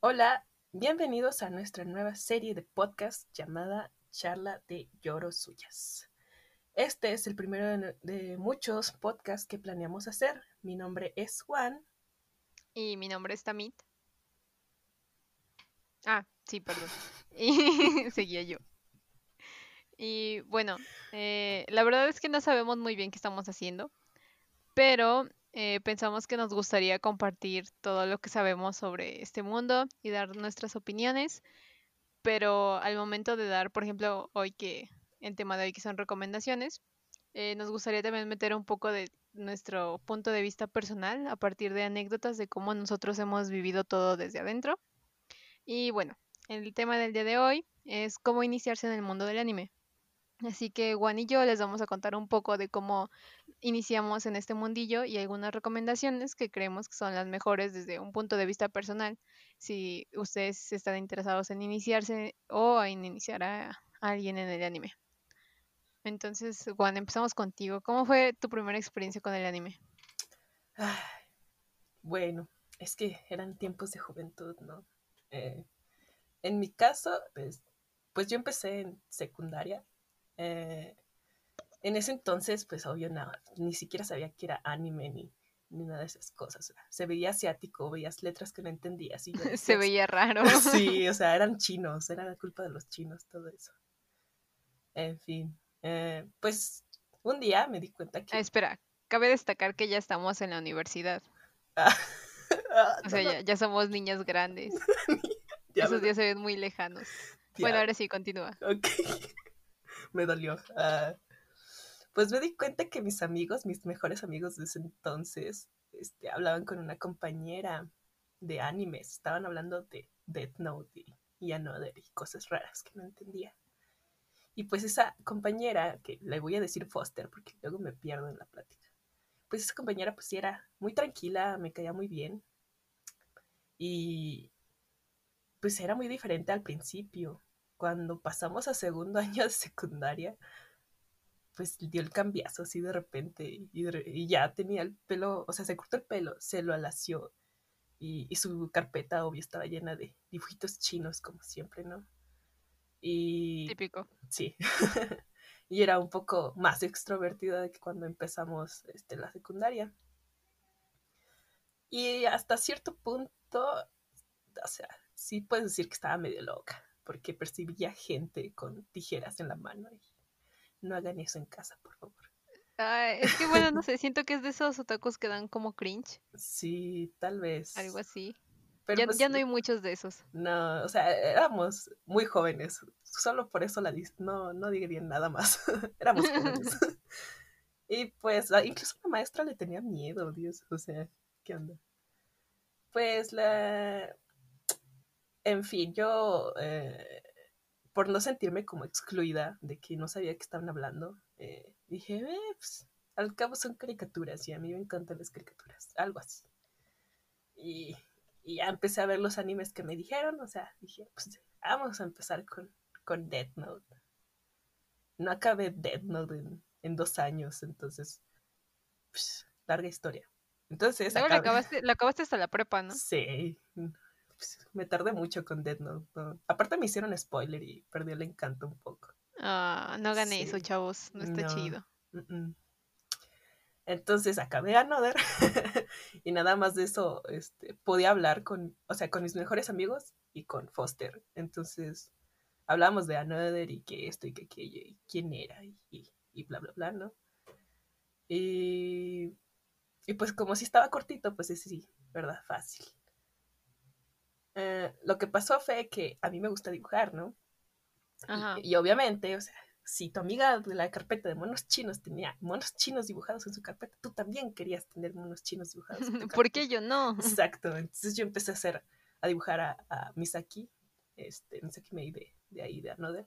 Hola, bienvenidos a nuestra nueva serie de podcast llamada Charla de Lloros Suyas. Este es el primero de, muchos podcasts que planeamos hacer. Mi nombre es Juan. Y mi nombre es Tamit. Ah, sí, perdón. Y seguía yo. Y bueno, eh, la verdad es que no sabemos muy bien qué estamos haciendo, pero eh, pensamos que nos gustaría compartir todo lo que sabemos sobre este mundo y dar nuestras opiniones, pero al momento de dar, por ejemplo, hoy que el tema de hoy que son recomendaciones, eh, nos gustaría también meter un poco de nuestro punto de vista personal a partir de anécdotas de cómo nosotros hemos vivido todo desde adentro. Y bueno, el tema del día de hoy es cómo iniciarse en el mundo del anime. Así que Juan y yo les vamos a contar un poco de cómo iniciamos en este mundillo y algunas recomendaciones que creemos que son las mejores desde un punto de vista personal. Si ustedes están interesados en iniciarse o en iniciar a alguien en el anime. Entonces, Juan, empezamos contigo. ¿Cómo fue tu primera experiencia con el anime? Ay, bueno, es que eran tiempos de juventud, ¿no? Eh, en mi caso, pues, pues yo empecé en secundaria eh, en ese entonces, pues obvio, no, ni siquiera sabía que era anime ni, ni nada de esas cosas. Se veía asiático, veías letras que no entendías. Y Se veía raro. sí, o sea, eran chinos, era la culpa de los chinos, todo eso. En fin, eh, pues un día me di cuenta que... Ah, espera, cabe destacar que ya estamos en la universidad. Ah, o sea, ya, ya, somos niñas grandes. Esos días se ven muy lejanos. Bueno, ahora sí, continúa. Ok me dolió. Ah, pues me di cuenta que mis amigos, mis mejores amigos de ese entonces, este, hablaban con una compañera de animes. Estaban hablando de Death Note y, Another y cosas raras que no entendía. Y pues esa compañera, que le voy a decir Foster porque luego me pierdo en la plática. Pues esa compañera pues era muy tranquila, me caía muy bien. Y pues era muy diferente al principio cuando pasamos a segundo año de secundaria, pues dio el cambiazo así de repente y, ya tenía el pelo, o sea, se cortó el pelo, se lo alació y, su carpeta obvio estaba llena de dibujitos chinos como siempre, ¿no? Y... Típico. Sí. y era un poco más extrovertida de que cuando empezamos este, la secundaria. Y hasta cierto punto, o sea, sí puedes decir que estaba medio loca porque percibía gente con tijeras en la mano y no hagan eso en casa, por favor. es que bueno, no sé, siento que es de esos otakus que dan como cringe. Sí, tal vez. Algo así. Pero ya, pues, ya, no hay muchos de esos. No, o sea, éramos muy jóvenes. Solo por eso la no, no diría nada más. éramos jóvenes. y pues incluso la maestra le tenía miedo, Dios. O sea, ¿qué onda? Pues la en fin, yo, eh, por no sentirme como excluida de que no sabía que estaban hablando, eh, dije, eh, pues, al cabo son caricaturas y a mí me encantan las caricaturas, algo así. Y, ya empecé a ver los animes que me dijeron, o sea, dije, pues vamos a empezar con, con Death Note. No acabé Death Note en, dos años, entonces, pues, larga historia. Entonces, Luego acabaste, la acabaste hasta la prepa, ¿no? Sí, pues, me tardé mucho con Dead Note. Aparte me hicieron spoiler y perdí el encanto un poco. Ah, no gané eso, chavos. No está chido. Entonces acabé Another y nada más de eso este, podía hablar con, o sea, con mis mejores amigos y con Foster. Entonces hablábamos de Another y que esto y que aquello y quién era y, y, bla, bla, bla, ¿no? Y, y pues como si estaba cortito, pues es sí, ¿verdad? Fácil. Eh, lo que pasó fue que a mí me gusta dibujar, ¿no? Y, obviamente, o sea, si tu amiga de la carpeta de monos chinos tenía monos chinos dibujados en su carpeta, tú también querías tener monos chinos dibujados. En tu ¿Por qué yo no? Exacto. Entonces yo empecé a hacer, a dibujar a, Misaki, este, Misaki Mei de, de ahí, de Another.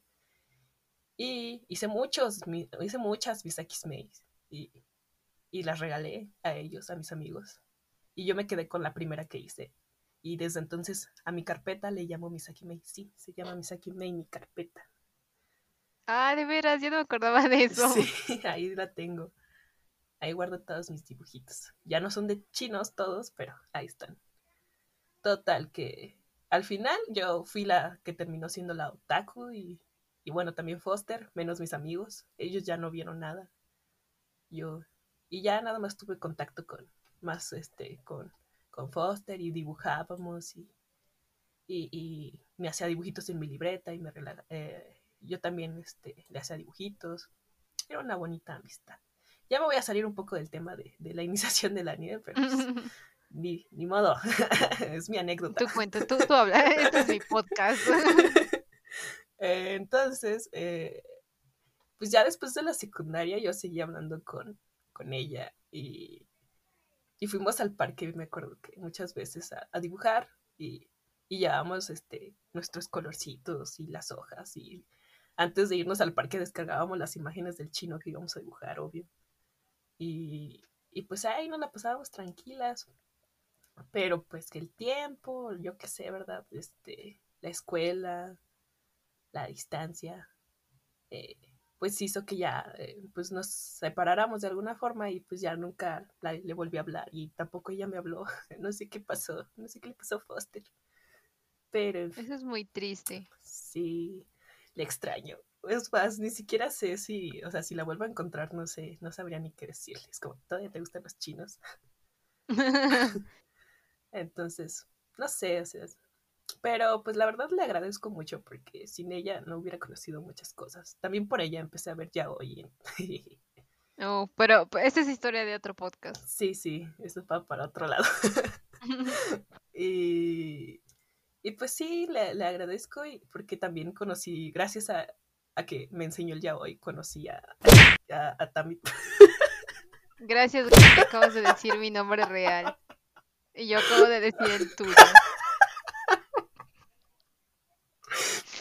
Y hice muchos, hice muchas Misakis Mei y, y las regalé a ellos, a mis amigos. Y yo me quedé con la primera que hice, y desde entonces a mi carpeta le llamo Misaki Mei. Sí, se llama Misaki Mei mi carpeta. Ah, de veras, yo no me acordaba de eso. Sí, ahí la tengo. Ahí guardo todos mis dibujitos. Ya no son de chinos todos, pero ahí están. Total, que al final yo fui la que terminó siendo la otaku y, y bueno, también Foster, menos mis amigos. Ellos ya no vieron nada. Yo, y ya nada más tuve contacto con, más este, con, con Foster y dibujábamos y, y, y me hacía dibujitos en mi libreta y me eh, yo también este, le hacía dibujitos. Era una bonita amistad. Ya me voy a salir un poco del tema de, de la iniciación de la nieve, pero pues, ni, ni, modo, es mi anécdota. Tú cuenta, tú, tú hablas, este es mi podcast. eh, entonces, eh, pues ya después de la secundaria yo seguía hablando con, con ella y, y fuimos al parque, me acuerdo que muchas veces a, dibujar y, y llevábamos este, nuestros colorcitos y las hojas y antes de irnos al parque descargábamos las imágenes del chino que íbamos a dibujar, obvio. Y, y pues ahí nos la pasábamos tranquilas. Pero pues que el tiempo, yo qué sé, ¿verdad? Este, la escuela, la distancia, eh, pues hizo que ya eh, pues nos separáramos de alguna forma y pues ya nunca la, le volví a hablar y tampoco ella me habló. No sé qué pasó, no sé qué le pasó a Foster. Pero... Eso es muy triste. Sí, le extraño. Es más, ni siquiera sé si, o sea, si la vuelvo a encontrar, no sé, no sabría ni qué decirles. Como, ¿todavía te gustan los chinos? Entonces, no sé, o sea, pero pues la verdad le agradezco mucho porque sin ella no hubiera conocido muchas cosas. También por ella empecé a ver ya hoy. oh, pero esta es historia de otro podcast. Sí, sí, eso va para otro lado. y, y pues sí, le, le, agradezco y porque también conocí, gracias a, a que me enseñó el yaoi, conocí a, a, a Tami. Gracias, que acabas de decir mi nombre real. Y yo acabo de decir el tuyo.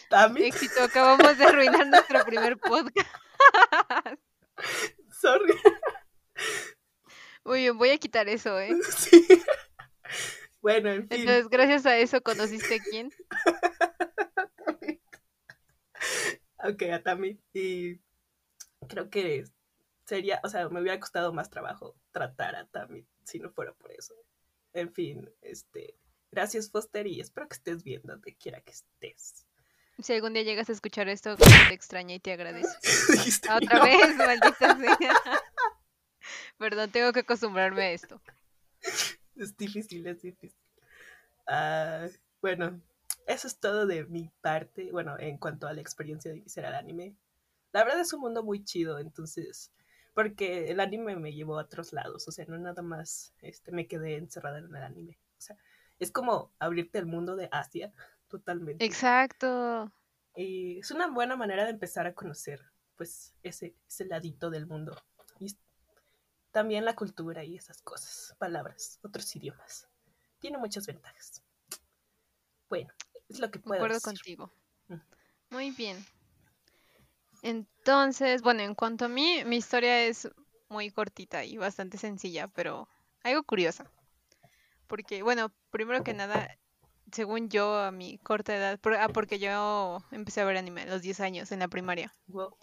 Tami. Éxito, acabamos de arruinar nuestro primer podcast. Sorry. Muy bien, voy a quitar eso, ¿eh? Sí. Bueno, en fin. Entonces, gracias a eso, ¿conociste a quién? ok, a Tami. Y creo que sería, o sea, me hubiera costado más trabajo tratar a Tami si no fuera por eso. En fin, este, gracias Foster y espero que estés bien donde quiera que estés. Si algún día llegas a escuchar esto, te extraña y te agradezco. Otra vez, maldita sea. Perdón, tengo que acostumbrarme a esto. Es difícil, es difícil. Uh, bueno, eso es todo de mi parte. Bueno, en cuanto a la experiencia de iniciar el anime. La verdad es un mundo muy chido, entonces. Porque el anime me llevó a otros lados. O sea, no nada más este, me quedé encerrada en el anime. O sea, es como abrirte el mundo de Asia totalmente. Exacto. Y es una buena manera de empezar a conocer, pues, ese, ese ladito del mundo. Y también la cultura y esas cosas, palabras, otros idiomas. Tiene muchas ventajas. Bueno, es lo que puedo acuerdo contigo. Muy bien. Entonces, bueno, en cuanto a mí, mi historia es muy cortita y bastante sencilla, pero algo curiosa. Porque, bueno, primero que nada, según yo, a mi corta edad, ah, porque yo empecé a ver anime a los 10 años en la primaria. Wow.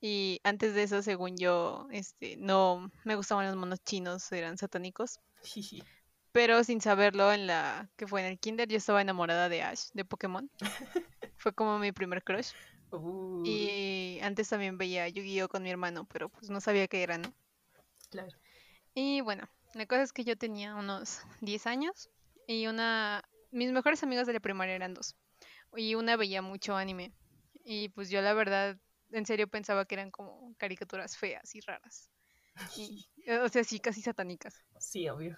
Y antes de eso, según yo, este, no me gustaban los monos chinos, eran satánicos. Pero sin saberlo, en la que fue en el kinder, yo estaba enamorada de Ash, de Pokémon. fue como mi primer crush. Uh. Y antes también veía Yu-Gi-Oh con mi hermano, pero pues no sabía qué era, ¿no? Claro. Y bueno, la cosa es que yo tenía unos 10 años y una mis mejores amigas de la primaria eran dos. Y una veía mucho anime. Y pues yo la verdad, en serio pensaba que eran como caricaturas feas y raras. o sea, sí, casi satánicas. Sí, obvio.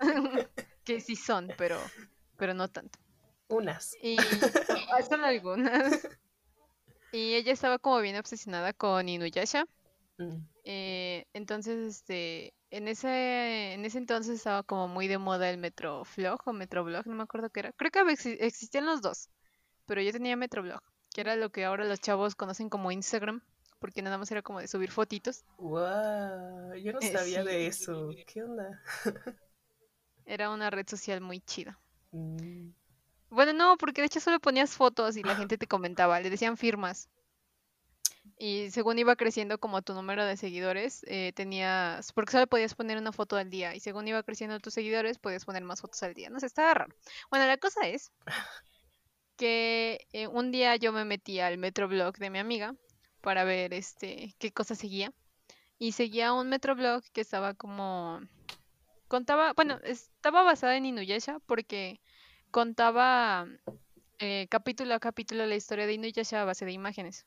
que sí son, pero, pero no tanto. Unas. Y ah, son algunas. Y ella estaba como bien obsesionada con Inuyasha. Mm. Eh, entonces, este, en ese, en ese entonces estaba como muy de moda el Metroflog o Metroblog, no me acuerdo qué era. Creo que existían los dos, pero yo tenía Metroblog, que era lo que ahora los chavos conocen como Instagram, porque nada más era como de subir fotitos. ¡Wow! Yo no eh, sabía de eso. ¿Qué onda? era una red social muy chida. Mm. Bueno, no, porque de hecho solo ponías fotos y la gente te comentaba, le decían firmas. Y según iba creciendo como tu número de seguidores, eh, tenías, porque solo podías poner una foto al día, y según iba creciendo tus seguidores, podías poner más fotos al día. No sé, estaba raro. Bueno, la cosa es que eh, un día yo me metí al metroblog de mi amiga para ver este qué cosa seguía. Y seguía un metroblog que estaba como contaba, bueno, estaba basada en Inuyasha porque contaba eh, capítulo a capítulo la historia de Inuyasha a base de imágenes.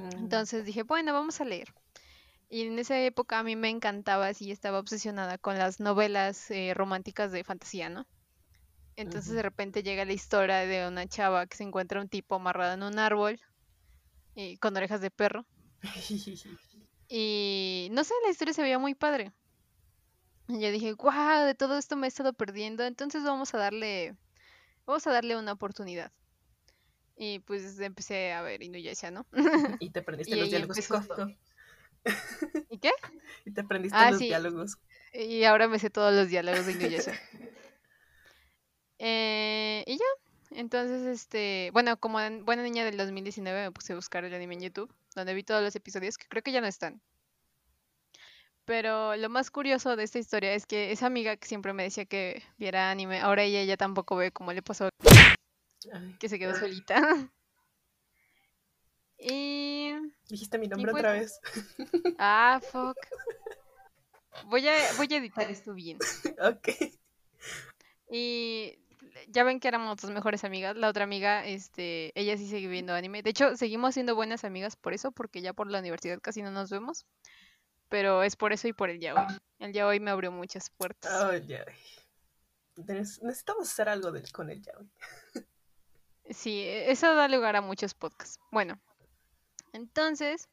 Mm, Entonces dije, bueno, vamos a leer. Y en esa época a mí me encantaba, así estaba obsesionada con las novelas eh, románticas de fantasía, ¿no? Entonces de repente llega la historia de una chava que se encuentra un tipo amarrado en un árbol y con orejas de perro. Y no sé, la historia se veía muy padre. Y yo dije, wow, de todo esto me he estado perdiendo, entonces vamos a darle, vamos a darle una oportunidad. Y pues empecé a ver Inuyasha, ¿no? y te aprendiste Y los diálogos. cof. ¿Y qué? Y te aprendiste Ah, los sí. diálogos. Y ahora me sé todos los diálogos de Inuyasha. Eh, y ya. Entonces, este, bueno, como en- buena niña del 2019 me puse a buscar el anime en YouTube, donde vi todos los episodios que creo que ya no están. Pero lo más curioso de esta historia es que esa amiga que siempre me decía que viera anime, ahora ella ya tampoco ve cómo le pasó Ay, que se quedó solita. Y... dijiste mi nombre pues- otra vez. Ah, fuck. Voy a, voy a editar esto bien. ok. Y ya ven que éramos dos mejores amigas. La otra amiga, este, ella sí sigue viendo anime. De hecho, seguimos siendo buenas amigas por eso, porque ya por la universidad casi no nos vemos. Pero es por eso y por el yaoi. El yaoi me abrió muchas puertas. Ay. Nes- Necesitamos hacer algo con el yaoi. Sí, e- eso da lugar a muchos podcasts. Bueno, entonces,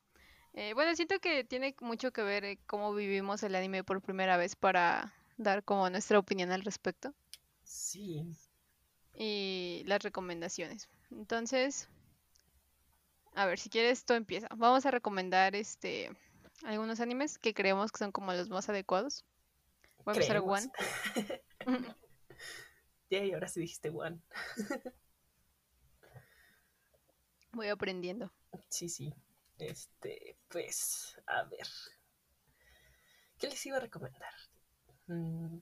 eh, bueno, siento que tiene mucho que ver eh, cómo vivimos el anime por primera vez para dar como nuestra opinión al respecto Sí. y las recomendaciones. Entonces, a ver, si quieres, tú empieza. Vamos a recomendar este algunos animes que creemos que son como los más adecuados. Voy a empezar Creemos. One. Yay, ahora sí dijiste one. Voy aprendiendo. Sí, sí. Este, pues, a ver. ¿Qué les iba a recomendar? Mm,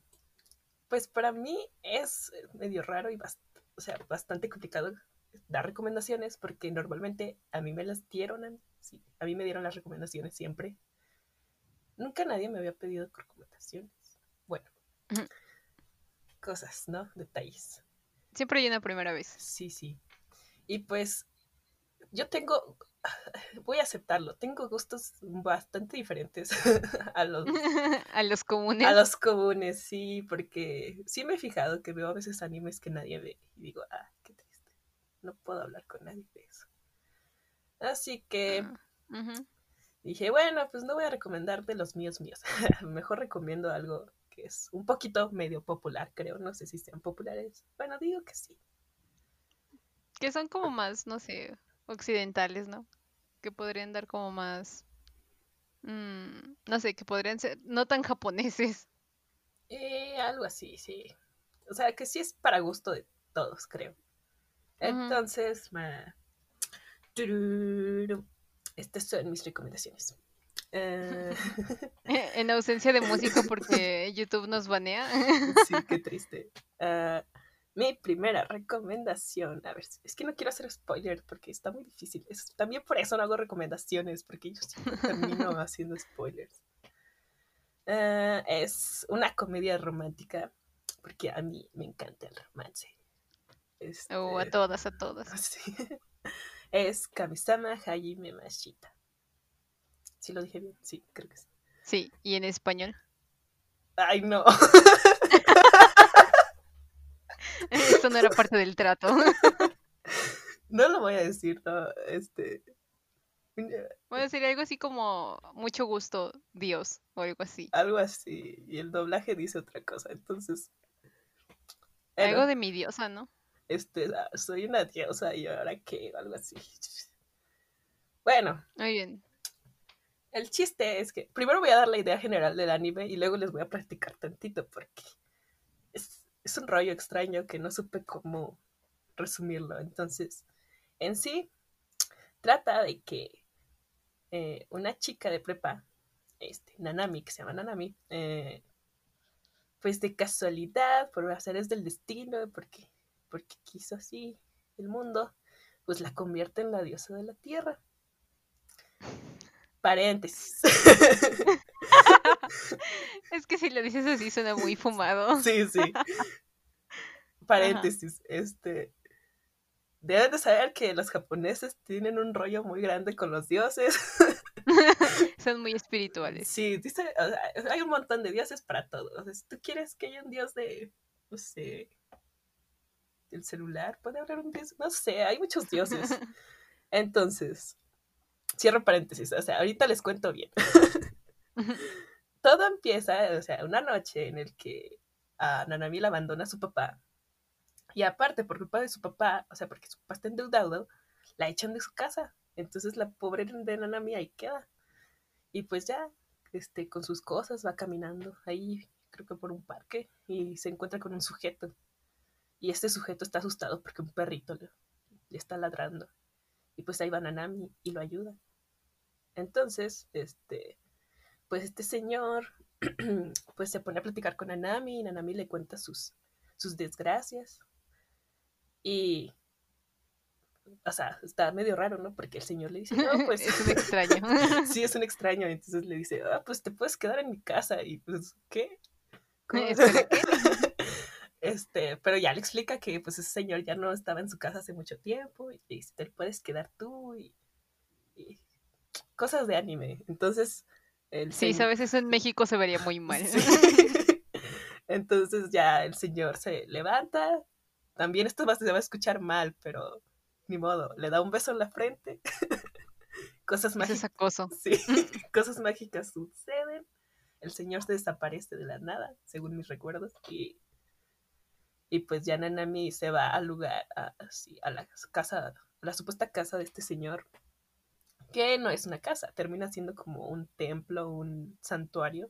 Pues para mí es medio raro y o sea, bastante complicado dar recomendaciones porque normalmente a mí me las dieron, a, sí, a mí me dieron las recomendaciones siempre. Nunca nadie me había pedido recomendaciones. Bueno, cosas, ¿no? Detalles. Siempre hay una primera vez. Sí, sí. Y pues yo tengo, voy a aceptarlo, tengo gustos bastante diferentes a los, a los comunes. a los comunes, sí, porque sí me he fijado que veo a veces animes que nadie ve y digo, ah, qué triste, no puedo hablar con nadie de eso. Así que Ah, dije, bueno, pues no voy a recomendar de los míos míos, mejor recomiendo algo que es un poquito medio popular, creo, no sé si sean populares, bueno, digo que sí. Que son como más, no sé, occidentales, ¿no? Que podrían dar como más... mm, no sé, que podrían ser no tan japoneses. Eh, algo así, sí. O sea, que sí es para gusto de todos, creo. Entonces, ma- tururú. estas son mis recomendaciones. Eh, en ausencia de música porque YouTube nos banea. sí, qué triste. Ah, mi primera recomendación, a ver, es que no quiero hacer spoiler porque está muy difícil. Es, también por eso no hago recomendaciones, porque yo siempre termino haciendo spoilers. Ah, es una comedia romántica, porque a mí me encanta el romance. Este, O a todas, a todas. sí. Es Kamisama Hajime Mashita. ¿Sí lo dije bien? Sí, creo que sí. Sí, y en español. Ay, no. Esto no era parte del trato. No lo voy a decir, no. Este. Bueno, sería algo así como mucho gusto, Dios, o algo así. Algo así. Y el doblaje dice otra cosa. Entonces. Algo de mi diosa, ¿no? este, ah, soy una diosa y ahora qué, o algo así. Bueno, Muy bien. el chiste es que primero voy a dar la idea general del anime y luego les voy a practicar tantito porque es, es un rollo extraño que no supe cómo resumirlo. Entonces, en sí, trata de que eh, una chica de prepa, este, Nanami, que se llama Nanami, eh, pues de casualidad, por hacer del destino, porque, porque quiso así el mundo, pues la convierte en la diosa de la tierra. Paréntesis. es que si lo dices así suena muy fumado. Sí, sí. Paréntesis. Este. Deben de saber que los japoneses tienen un rollo muy grande con los dioses. Son muy espirituales. Sí, dice, hay un montón de dioses para todos. si tú quieres que haya un dios de, no sé, del celular, puede haber un dios, no sé, hay muchos dioses. Entonces, cierro paréntesis, o sea, ahorita les cuento bien. Todo empieza, o sea, una noche en el que a Nanami la abandona a su papá. Y aparte, por culpa de su papá, o sea, porque su papá está endeudado, la echan de su casa. Entonces la pobre de Nanami ahí queda. Y pues ya, este, con sus cosas va caminando ahí, creo que por un parque, y se encuentra con un sujeto. Y este sujeto está asustado porque un perrito le, le está ladrando. Y pues ahí va Nanami y lo ayuda. Entonces, este, pues este señor pues se pone a platicar con Nanami y Nanami le cuenta sus, sus desgracias. Y, o sea, está medio raro, ¿no? Porque el señor le dice, no, pues... es un extraño. sí, es un extraño. Entonces le dice, ah, pues te puedes quedar en mi casa. Y pues, ¿qué? Este, pero ya le explica que pues ese señor ya no estaba en su casa hace mucho tiempo y le dice, te puedes quedar tú y cosas de anime. Entonces, el sí, sabes, eso en México se vería muy mal. Entonces ya el señor se levanta. También esto se va a escuchar mal, pero ni modo. Le da un beso en la frente. cosas mágicas. Es acoso. Sí, cosas mágicas suceden. El señor se desaparece de la nada, según mis recuerdos. Y, y pues ya Nanami se va al lugar, a, a la casa, a la supuesta casa de este señor que no es una casa, termina siendo como un templo, un santuario.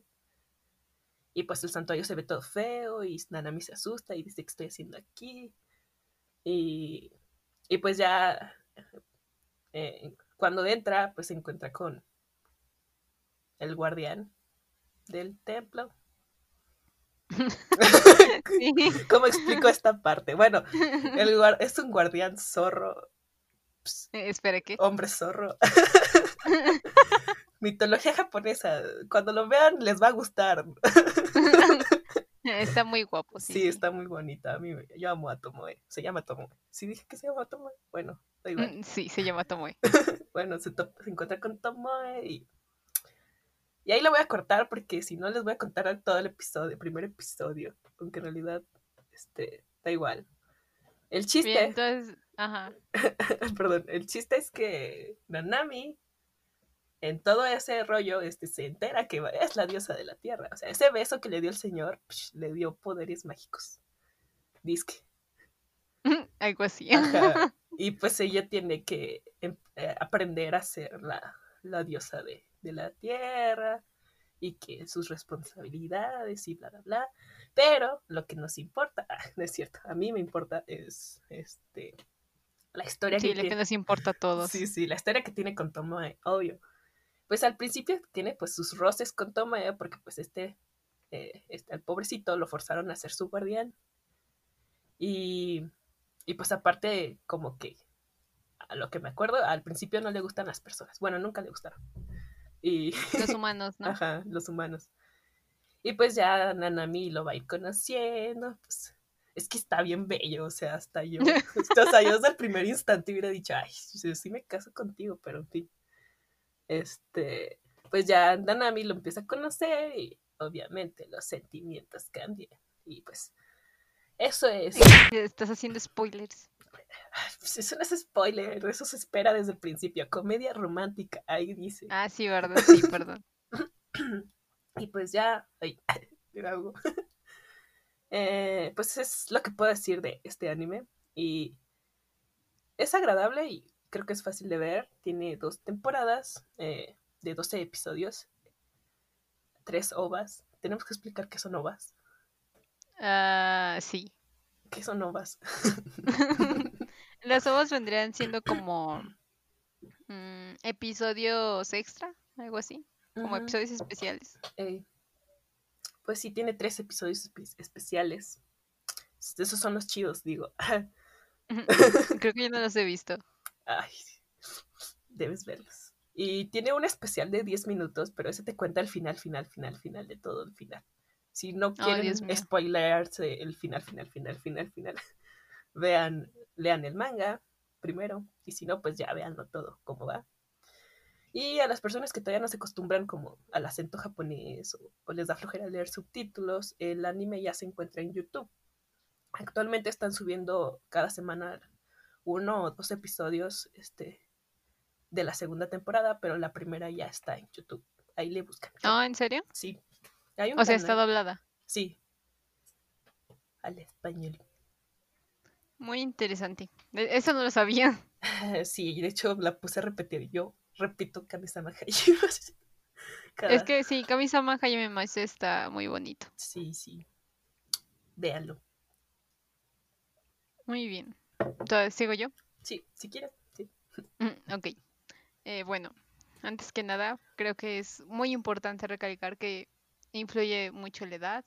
Y pues el santuario se ve todo feo y Nanami se asusta y dice que estoy haciendo aquí. Y, y pues ya eh, cuando entra, pues se encuentra con el guardián del templo. ¿Cómo explico esta parte? Bueno, el es un guardián zorro eh, espera, ¿qué? Hombre zorro. Mitología japonesa. Cuando lo vean les va a gustar. está muy guapo, sí. Sí, está muy bonita. A mí, yo amo a Tomoe. Se llama Tomoe. Sí dije que se llama Tomoe. Bueno, da igual. Mm, sí, se llama Tomoe. bueno, se, encuentra con Tomoe y... Y ahí lo voy a cortar porque si no les voy a contar todo el episodio, el primer episodio. Aunque en realidad, este, da igual. El chiste. entonces, Ajá. Perdón, el chiste es que Nanami, en todo ese rollo, este, se entera que es la diosa de la tierra. O sea, ese beso que le dio el señor le dio poderes mágicos. Disque. Algo así. Y pues ella tiene que em, eh, aprender a ser la, la diosa de, de, la tierra y que sus responsabilidades y bla, bla, bla. Pero lo que nos importa, no es cierto, a mí me importa es este la historia sí, que, que nos importa a todos. Sí, sí, la historia que tiene con Tomoe, obvio. Pues al principio tiene pues sus roces con Tomoe porque pues este, eh, este al pobrecito lo forzaron a ser su guardián. Y, y pues aparte como que a lo que me acuerdo, al principio no le gustan las personas. Bueno, nunca le gustaron. Y... Los humanos, ¿no? Ajá, los humanos. Y pues ya Nanami lo va a ir conociendo, pues es que está bien bello, o sea, hasta yo, o sea, yo desde el primer instante hubiera dicho, ay, sí me caso contigo, pero en fin, este, pues ya Nanami lo empieza a conocer y obviamente los sentimientos cambian y pues eso es. Estás haciendo spoilers. Pues eso no es spoiler, eso se espera desde el principio, comedia romántica, ahí dice. Ah, sí, verdad, sí, perdón. y pues ya, ay. Eh, pues es lo que puedo decir de este anime. Y es agradable y creo que es fácil de ver. Tiene dos temporadas eh, de 12 episodios, tres ovas. Tenemos que explicar qué son ovas. Ah, sí. ¿Qué son ovas? Las ovas vendrían siendo como mm, episodios extra, algo así, como episodios especiales. Eh, pues sí, tiene tres episodios espe- especiales. Esos son los chidos, digo. Creo que yo no los he visto. Ay, debes verlos. Y tiene un especial de 10 minutos, pero ese te cuenta el final, final, final, final de todo el final. Si no Oh, quieren spoilerarse el final, final, final, final, final, vean, lean el manga primero. Y si no, pues ya veanlo todo, cómo va. Y a las personas que todavía no se acostumbran como al acento japonés o, o les da flojera leer subtítulos, el anime ya se encuentra en YouTube. Actualmente están subiendo cada semana uno o dos episodios este, de la segunda temporada, pero la primera ya está en YouTube. Ahí le buscan. Oh, ¿en serio? Sí. Hay un O sea, está doblada. Sí. Al español. Muy interesante. E- Eso no lo sabía. Sí, de hecho la puse a repetir. Yo repito Kamisama Hajime. Cada- Es que sí, Kami-sama Maise está muy bonito. Sí, sí. Véanlo. Muy bien. Entonces, ¿sigo yo? Sí, si quieres. Sí. Mm, Ok. Eh, bueno, antes que nada, creo que es muy importante recalcar que influye mucho la edad,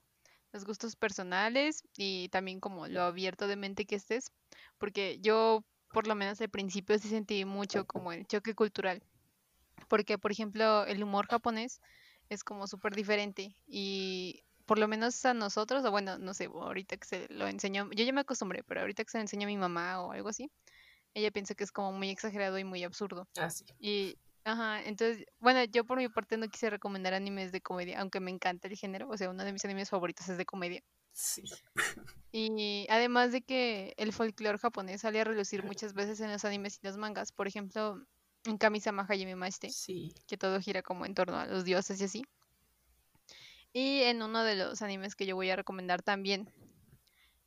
los gustos personales y también como lo abierto de mente que estés, porque yo por lo menos al principio sí sentí mucho como el choque cultural, porque por ejemplo el humor japonés es como súper diferente y por lo menos a nosotros, o bueno, no sé, ahorita que se lo enseñó, yo ya me acostumbré, pero ahorita que se lo enseña a mi mamá o algo así, ella piensa que es como muy exagerado y muy absurdo. Ah, sí. Y, ajá, entonces, bueno, yo por mi parte no quise recomendar animes de comedia, aunque me encanta el género, o sea, uno de mis animes favoritos es de comedia. Sí. Y además de que el folclore japonés sale a relucir muchas veces en los animes y los mangas, por ejemplo, en Kami-sama Hajime Maiste, Sí. que todo gira como en torno a los dioses y así. Y en uno de los animes que yo voy a recomendar también.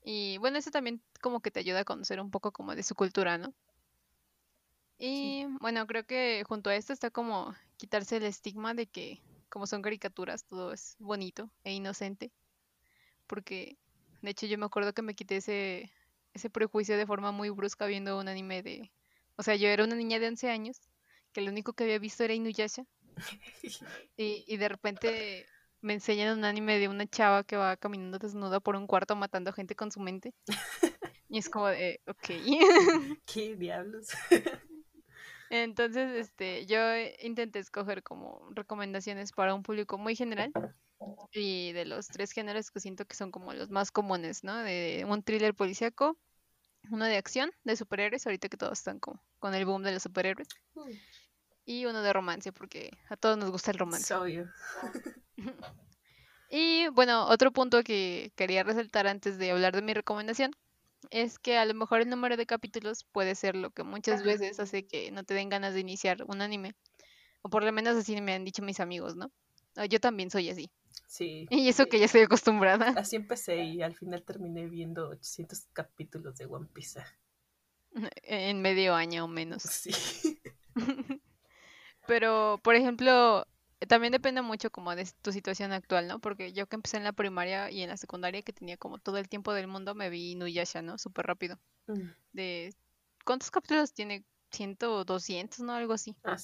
Y bueno, eso también como que te ayuda a conocer un poco como de su cultura, ¿no? Y bueno, creo que junto a esto está como quitarse el estigma de que como son caricaturas, todo es bonito e inocente. Porque de hecho yo me acuerdo que me quité ese, ese prejuicio de forma muy brusca viendo un anime de... O sea, yo era una niña de 11 años, que lo único que había visto era Inuyasha. Y, y de repente me enseñan un anime de una chava que va caminando desnuda por un cuarto matando gente con su mente. Y es como de, ok. ¿Qué diablos? Entonces, este, yo intenté escoger como recomendaciones para un público muy general y de los tres géneros que siento que son como los más comunes, ¿no? De un thriller policíaco, uno de acción, de superhéroes, ahorita que todos están como con el boom de los superhéroes, y uno de romance, porque a todos nos gusta el romance. Y bueno, otro punto que quería resaltar antes de hablar de mi recomendación es que a lo mejor el número de capítulos puede ser lo que muchas veces hace que no te den ganas de iniciar un anime. O por lo menos así me han dicho mis amigos, ¿no? Ah, Yo también soy así. Sí. Y eso que ya estoy acostumbrada. Así empecé y al final terminé viendo 800 capítulos de One Piece. En medio año o menos. Sí. Pero, por ejemplo, también depende mucho como de tu situación actual, ¿no? Porque yo que empecé en la primaria y en la secundaria, que tenía como todo el tiempo del mundo, me vi Inuyasha, ¿no? Súper rápido. Mm. De... ¿Cuántos capítulos tiene? ¿100 o 200, no? Algo así. Ah,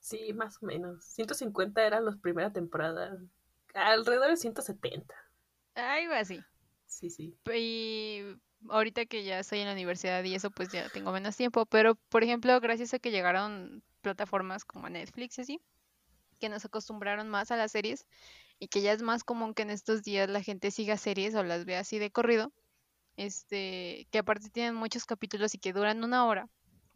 sí, más o menos. 150 eran la primera temporada. Alrededor de 170. Algo así. Sí, sí. Y ahorita que ya estoy en la universidad y eso, pues ya tengo menos tiempo. Pero, por ejemplo, gracias a que llegaron plataformas como Netflix y así, que nos acostumbraron más a las series y que ya es más común que en estos días la gente siga series o las vea así de corrido, este, que aparte tienen muchos capítulos y que duran una hora,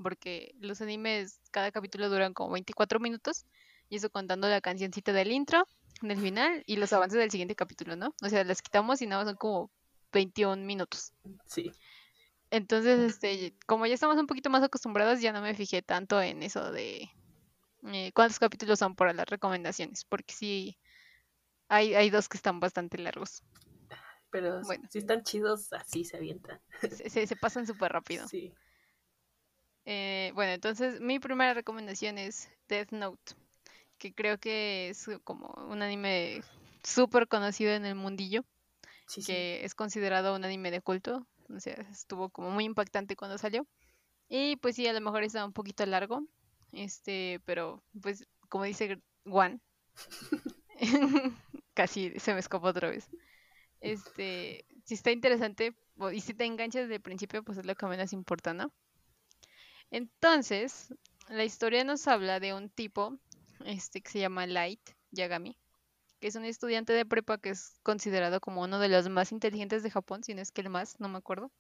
porque los animes, cada capítulo duran como 24 minutos, y eso contando la cancioncita del intro, del final y los avances del siguiente capítulo, ¿no? O sea, las quitamos y nada más son como 21 minutos. Sí. Entonces, este, como ya estamos un poquito más acostumbrados, ya no me fijé tanto en eso de eh, cuántos capítulos son para las recomendaciones, porque sí, hay, hay dos que están bastante largos. Pero Bueno. si están chidos, así se avientan. Se, se- se pasan súper rápido. Sí. Eh, bueno, entonces mi primera recomendación es Death Note, que creo que es como un anime súper conocido en el mundillo. Sí, sí. que es considerado un anime de culto, o sea, estuvo como muy impactante cuando salió. Y pues sí, a lo mejor está un poquito largo, Este, pero pues como dice Juan, casi se me escapó otra vez. Este, si está interesante y si te enganchas desde el principio, pues es lo que menos importa, ¿no? Entonces, la historia nos habla de un tipo este, que se llama Light Yagami, que es un estudiante de prepa que es considerado como uno de los más inteligentes de Japón, si no es que el más, no me acuerdo.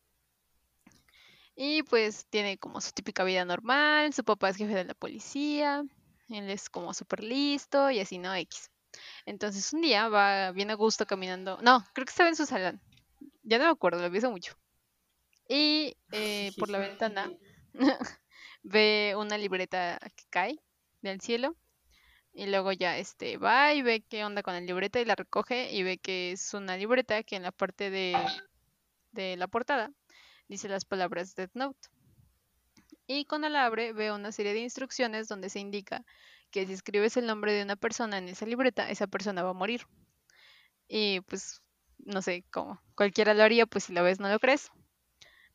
Y pues tiene como su típica vida normal, su papá es jefe de la policía, él es como súper listo y así, ¿no? X. Entonces un día va bien a gusto caminando, no, creo que estaba en su salón, ya no me acuerdo, lo vi mucho. Y eh, por la ventana ve una libreta que cae del cielo y luego ya este va y ve qué onda con la libreta y la recoge y ve que es una libreta que en la parte de, de la portada dice las palabras Death Note. Y cuando la abre ve una serie de instrucciones donde se indica que si escribes el nombre de una persona en esa libreta, esa persona va a morir. Y pues, no sé, como cualquiera lo haría, pues si lo ves no lo crees.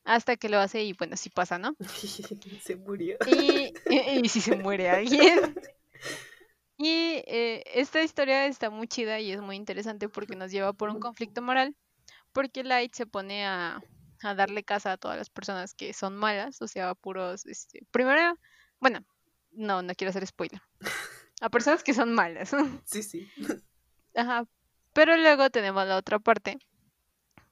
Hasta que lo hace y bueno, sí pasa, ¿no? se murió. Y, y, si se muere alguien. Y eh, esta historia está muy chida y es muy interesante porque nos lleva por un conflicto moral, porque Light se pone a, a darle casa a todas las personas que son malas, o sea, puros, este, primero, bueno, no, no quiero hacer spoiler, a personas que son malas. Sí, sí. Ajá, pero luego tenemos la otra parte,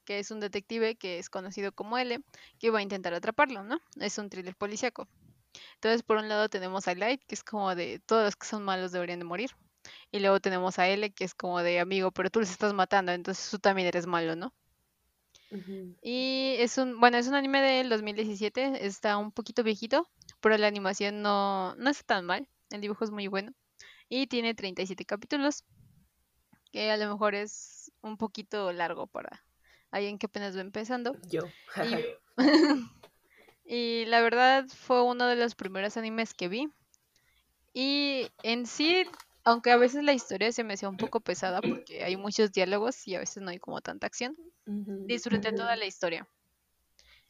que es un detective que es conocido como L, que va a intentar atraparlo, ¿no? Es un thriller policíaco. Entonces, por un lado tenemos a Light, que es como de todos los que son malos deberían de morir. Y luego tenemos a L, que es como de amigo, pero tú les estás matando, entonces tú también eres malo, ¿no? Y es un, bueno, es un anime del 2017, está un poquito viejito, pero la animación no, no está tan mal, el dibujo es muy bueno. Y tiene 37 capítulos, que a lo mejor es un poquito largo para alguien que apenas va empezando. Yo. Y la verdad fue uno de los primeros animes que vi. Y en sí, aunque a veces la historia se me hacía un poco pesada porque hay muchos diálogos y a veces no hay como tanta acción, disfruté toda la historia.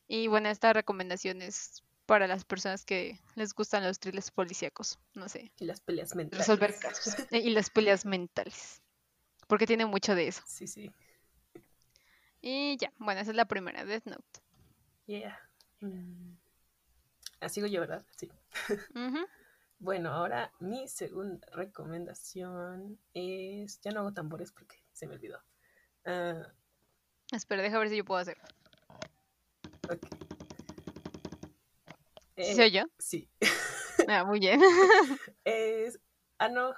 Y bueno, esta recomendación es para las personas que les gustan los thrillers policíacos, no sé. Y las peleas mentales. Resolver casos. y las peleas mentales. Porque tiene mucho de eso. Sí, sí. Y ya, bueno, esa es la primera, Death Note. Yeah. Mm. Así sigo yo, ¿verdad? Sí. bueno, ahora mi segunda recomendación es. Ya no hago tambores porque se me olvidó. Uh... Espera, deja ver si yo puedo hacer. Okay. ¿Sí soy yo? Sí. Ah, muy bien. es Ano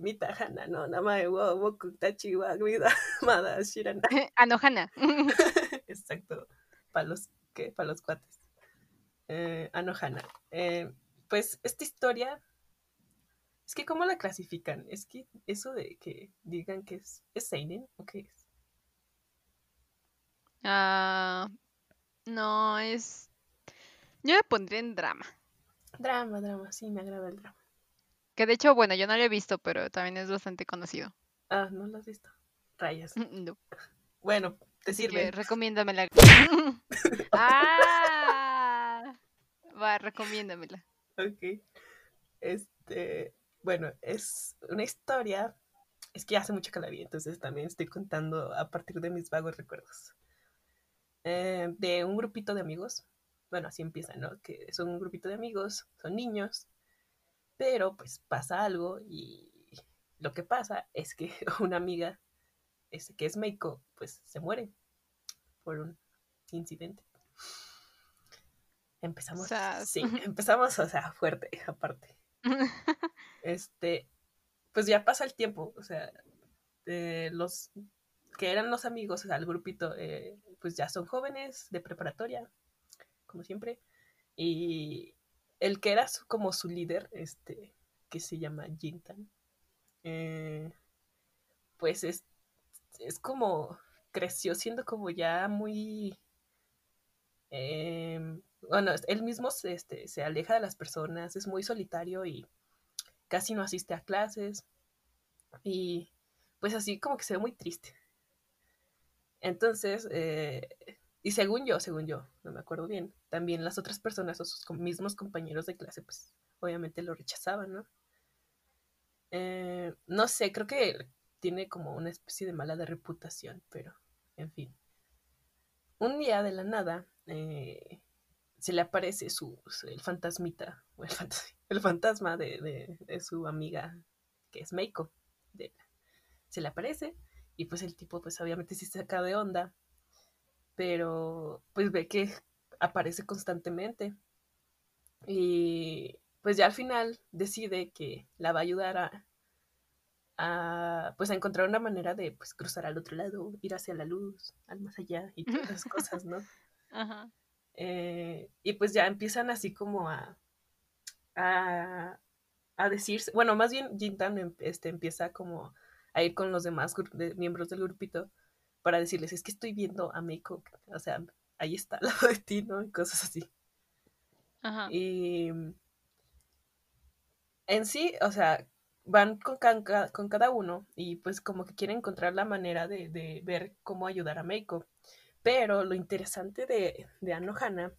Mitahana no Namae wo Boku Tachi wa Mada Shirana. Anohana. Exacto. Para los que para los cuates. Eh, Anohana. Eh, pues esta historia, es que ¿cómo la clasifican? Es que eso de que digan que es, ¿es Seinen o qué es? Ah, no, es... Yo la pondría en drama. Drama, drama, sí, me agrada el drama. Que de hecho, bueno, yo no lo he visto, pero también es bastante conocido. Ah, no lo has visto. Rayas. No. Bueno, te sirve. recomiéndamela. ah, va, recomiéndamela. Ok. Este, bueno, es una historia. Es que hace mucho que la vi, entonces también estoy contando a partir de mis vagos recuerdos. Eh, de un grupito de amigos. Bueno, así empieza, ¿no? Que son un grupito de amigos, son niños, pero pues pasa algo y lo que pasa es que una amiga ese que es Meiko, pues se muere por un incidente. Empezamos, sí, empezamos, o sea, fuerte, aparte. este, pues ya pasa el tiempo, o sea, los que eran los amigos, o el grupito, eh, pues ya son jóvenes de preparatoria, como siempre, y el que era como su líder, este, que se llama Jintan, eh, pues es es como creció siendo como ya muy... Em, bueno, él mismo se, este, se aleja de las personas, es muy solitario y casi no asiste a clases. Y pues así como que se ve muy triste. Entonces, eh, y según yo, según yo, no me acuerdo bien, también las otras personas o sus mismos compañeros de clase, pues obviamente lo rechazaban, ¿no? Eh, no sé, creo que tiene como una especie de mala de reputación, pero en fin. Un día de la nada eh, se le aparece su, el fantasmita, el, fantasma de, su amiga, que es Meiko. se le aparece y pues el tipo pues obviamente sí se saca de onda, pero pues ve que aparece constantemente. Y pues ya al final decide que la va a ayudar a, a pues a encontrar una manera de pues cruzar al otro lado, ir hacia la luz, al más allá y todas esas cosas, ¿no? Ajá. Eh, y pues ya empiezan así como a, a, a decirse, bueno, más bien Jintan este, empieza como a ir con los demás miembros del grupito para decirles, es que estoy viendo a Meiko, o sea, ahí está al lado de ti, ¿no? Y cosas así. Ajá. Y en sí, o sea, van con, con cada uno y pues como que quieren encontrar la manera de, de ver cómo ayudar a Meiko. Pero lo interesante de, de Anohana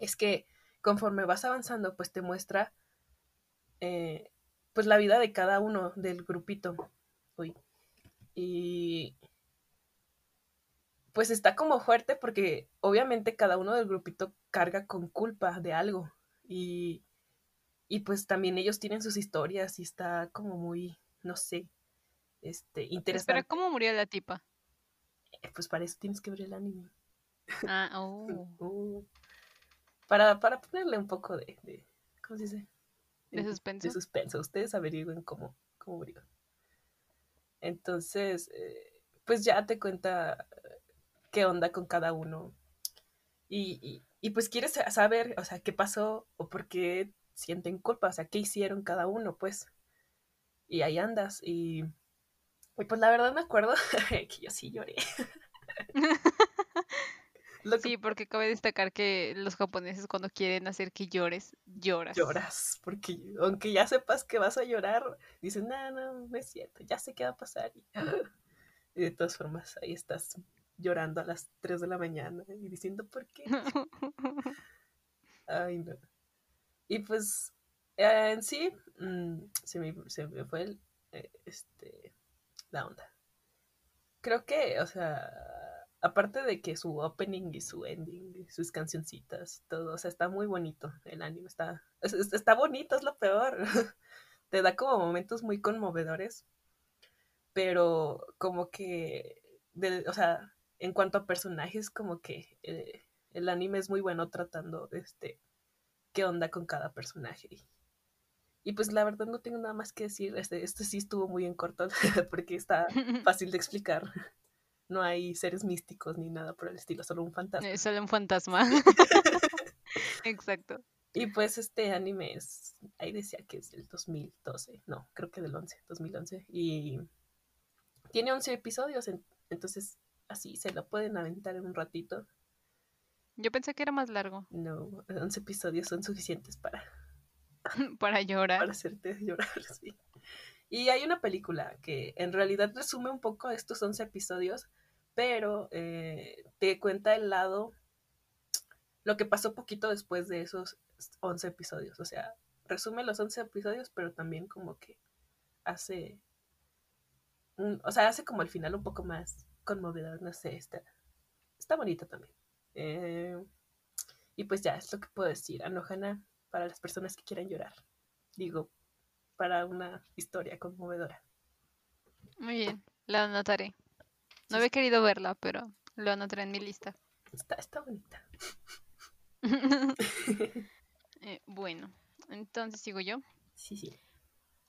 es que conforme vas avanzando, pues te muestra eh, pues la vida de cada uno del grupito. Uy. Y pues está como fuerte porque obviamente cada uno del grupito carga con culpa de algo. Y, y pues también ellos tienen sus historias y está como muy, no sé, este, interesante. Pero ¿cómo murió la tipa? Eh, pues para eso tienes que ver el anime. Ah, oh. Uh. para, para ponerle un poco de, de ¿cómo se dice? De suspenso. De suspenso. Ustedes averigüen cómo, cómo murió. Entonces, eh, pues ya te cuenta qué onda con cada uno. Y, y, y, pues quieres saber, o sea, qué pasó o por qué sienten culpa, o sea, qué hicieron cada uno, pues. Y ahí andas. Y y pues la verdad me acuerdo que yo sí lloré. Sí, porque cabe destacar que los japoneses cuando quieren hacer que llores, lloras. Lloras, porque aunque ya sepas que vas a llorar, dicen, no, no, no es cierto, ya sé qué va a pasar. Y, de todas formas, ahí estás llorando a las 3 de la mañana y diciendo, ¿por qué? Ay, no. Y pues, eh, en sí, mm, se, me, se, me, fue el, eh, este, la onda. Creo que, o sea, aparte de que su opening y su ending, sus cancioncitas y todo, o sea, está muy bonito el anime, está, está bonito, es lo peor. Te da como momentos muy conmovedores, pero como que, o sea, en cuanto a personajes, como que eh, el anime es muy bueno tratando, este, qué onda con cada personaje. Y pues la verdad no tengo nada más que decir. Este, este sí estuvo muy en corto porque está fácil de explicar. No hay seres místicos ni nada por el estilo, solo un fantasma. Es solo un fantasma. Exacto. Y pues este anime es, ahí decía que es del 2012, no, creo que del 11, 2011. Y tiene 11 episodios, entonces así se lo pueden aventar en un ratito. Yo pensé que era más largo. No, 11 episodios son suficientes para para llorar. Para hacerte llorar, sí. Y hay una película que en realidad resume un poco estos 11 episodios, pero eh, te cuenta el lado, lo que pasó poquito después de esos 11 episodios. O sea, resume los 11 episodios, pero también como que hace, o sea, hace como el final un poco más conmovedor, no sé, está, está bonita también. Eh, y pues ya, es lo que puedo decir. Anohana para las personas que quieran llorar. Digo, para una historia conmovedora. Muy bien, la anotaré. No había querido verla, pero lo anotaré en mi lista. Está, está bonita. Eh, bueno, entonces sigo yo. Sí, sí.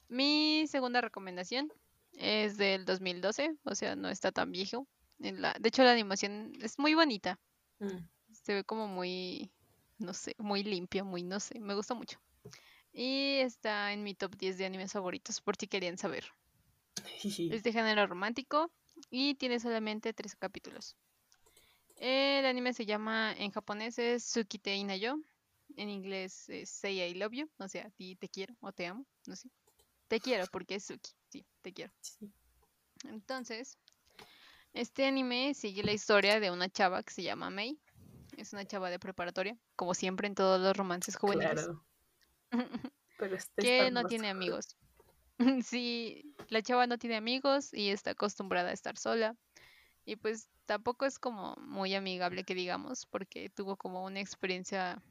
Mi segunda recomendación es del 2012, o sea, no está tan viejo. En la... De hecho, la animación es muy bonita. Mm. Se ve como muy no sé, muy limpia, muy, no sé, me gusta mucho. Y está en mi top 10 de animes favoritos, por si querían saber. es de género romántico y tiene solamente tres capítulos. El anime se llama, en japonés es Tsukite Inayo, en inglés es Say I Love You, o sea, ti te quiero o te amo, no sé. Te quiero porque es Suki, sí, te quiero. Entonces, este anime sigue la historia de una chava que se llama Mei, es una chava de preparatoria, como siempre en todos los romances juveniles. Pero que no tiene amigos. sí, la chava no tiene amigos y está acostumbrada a estar sola. Y pues tampoco es como muy amigable que digamos, porque tuvo como una experiencia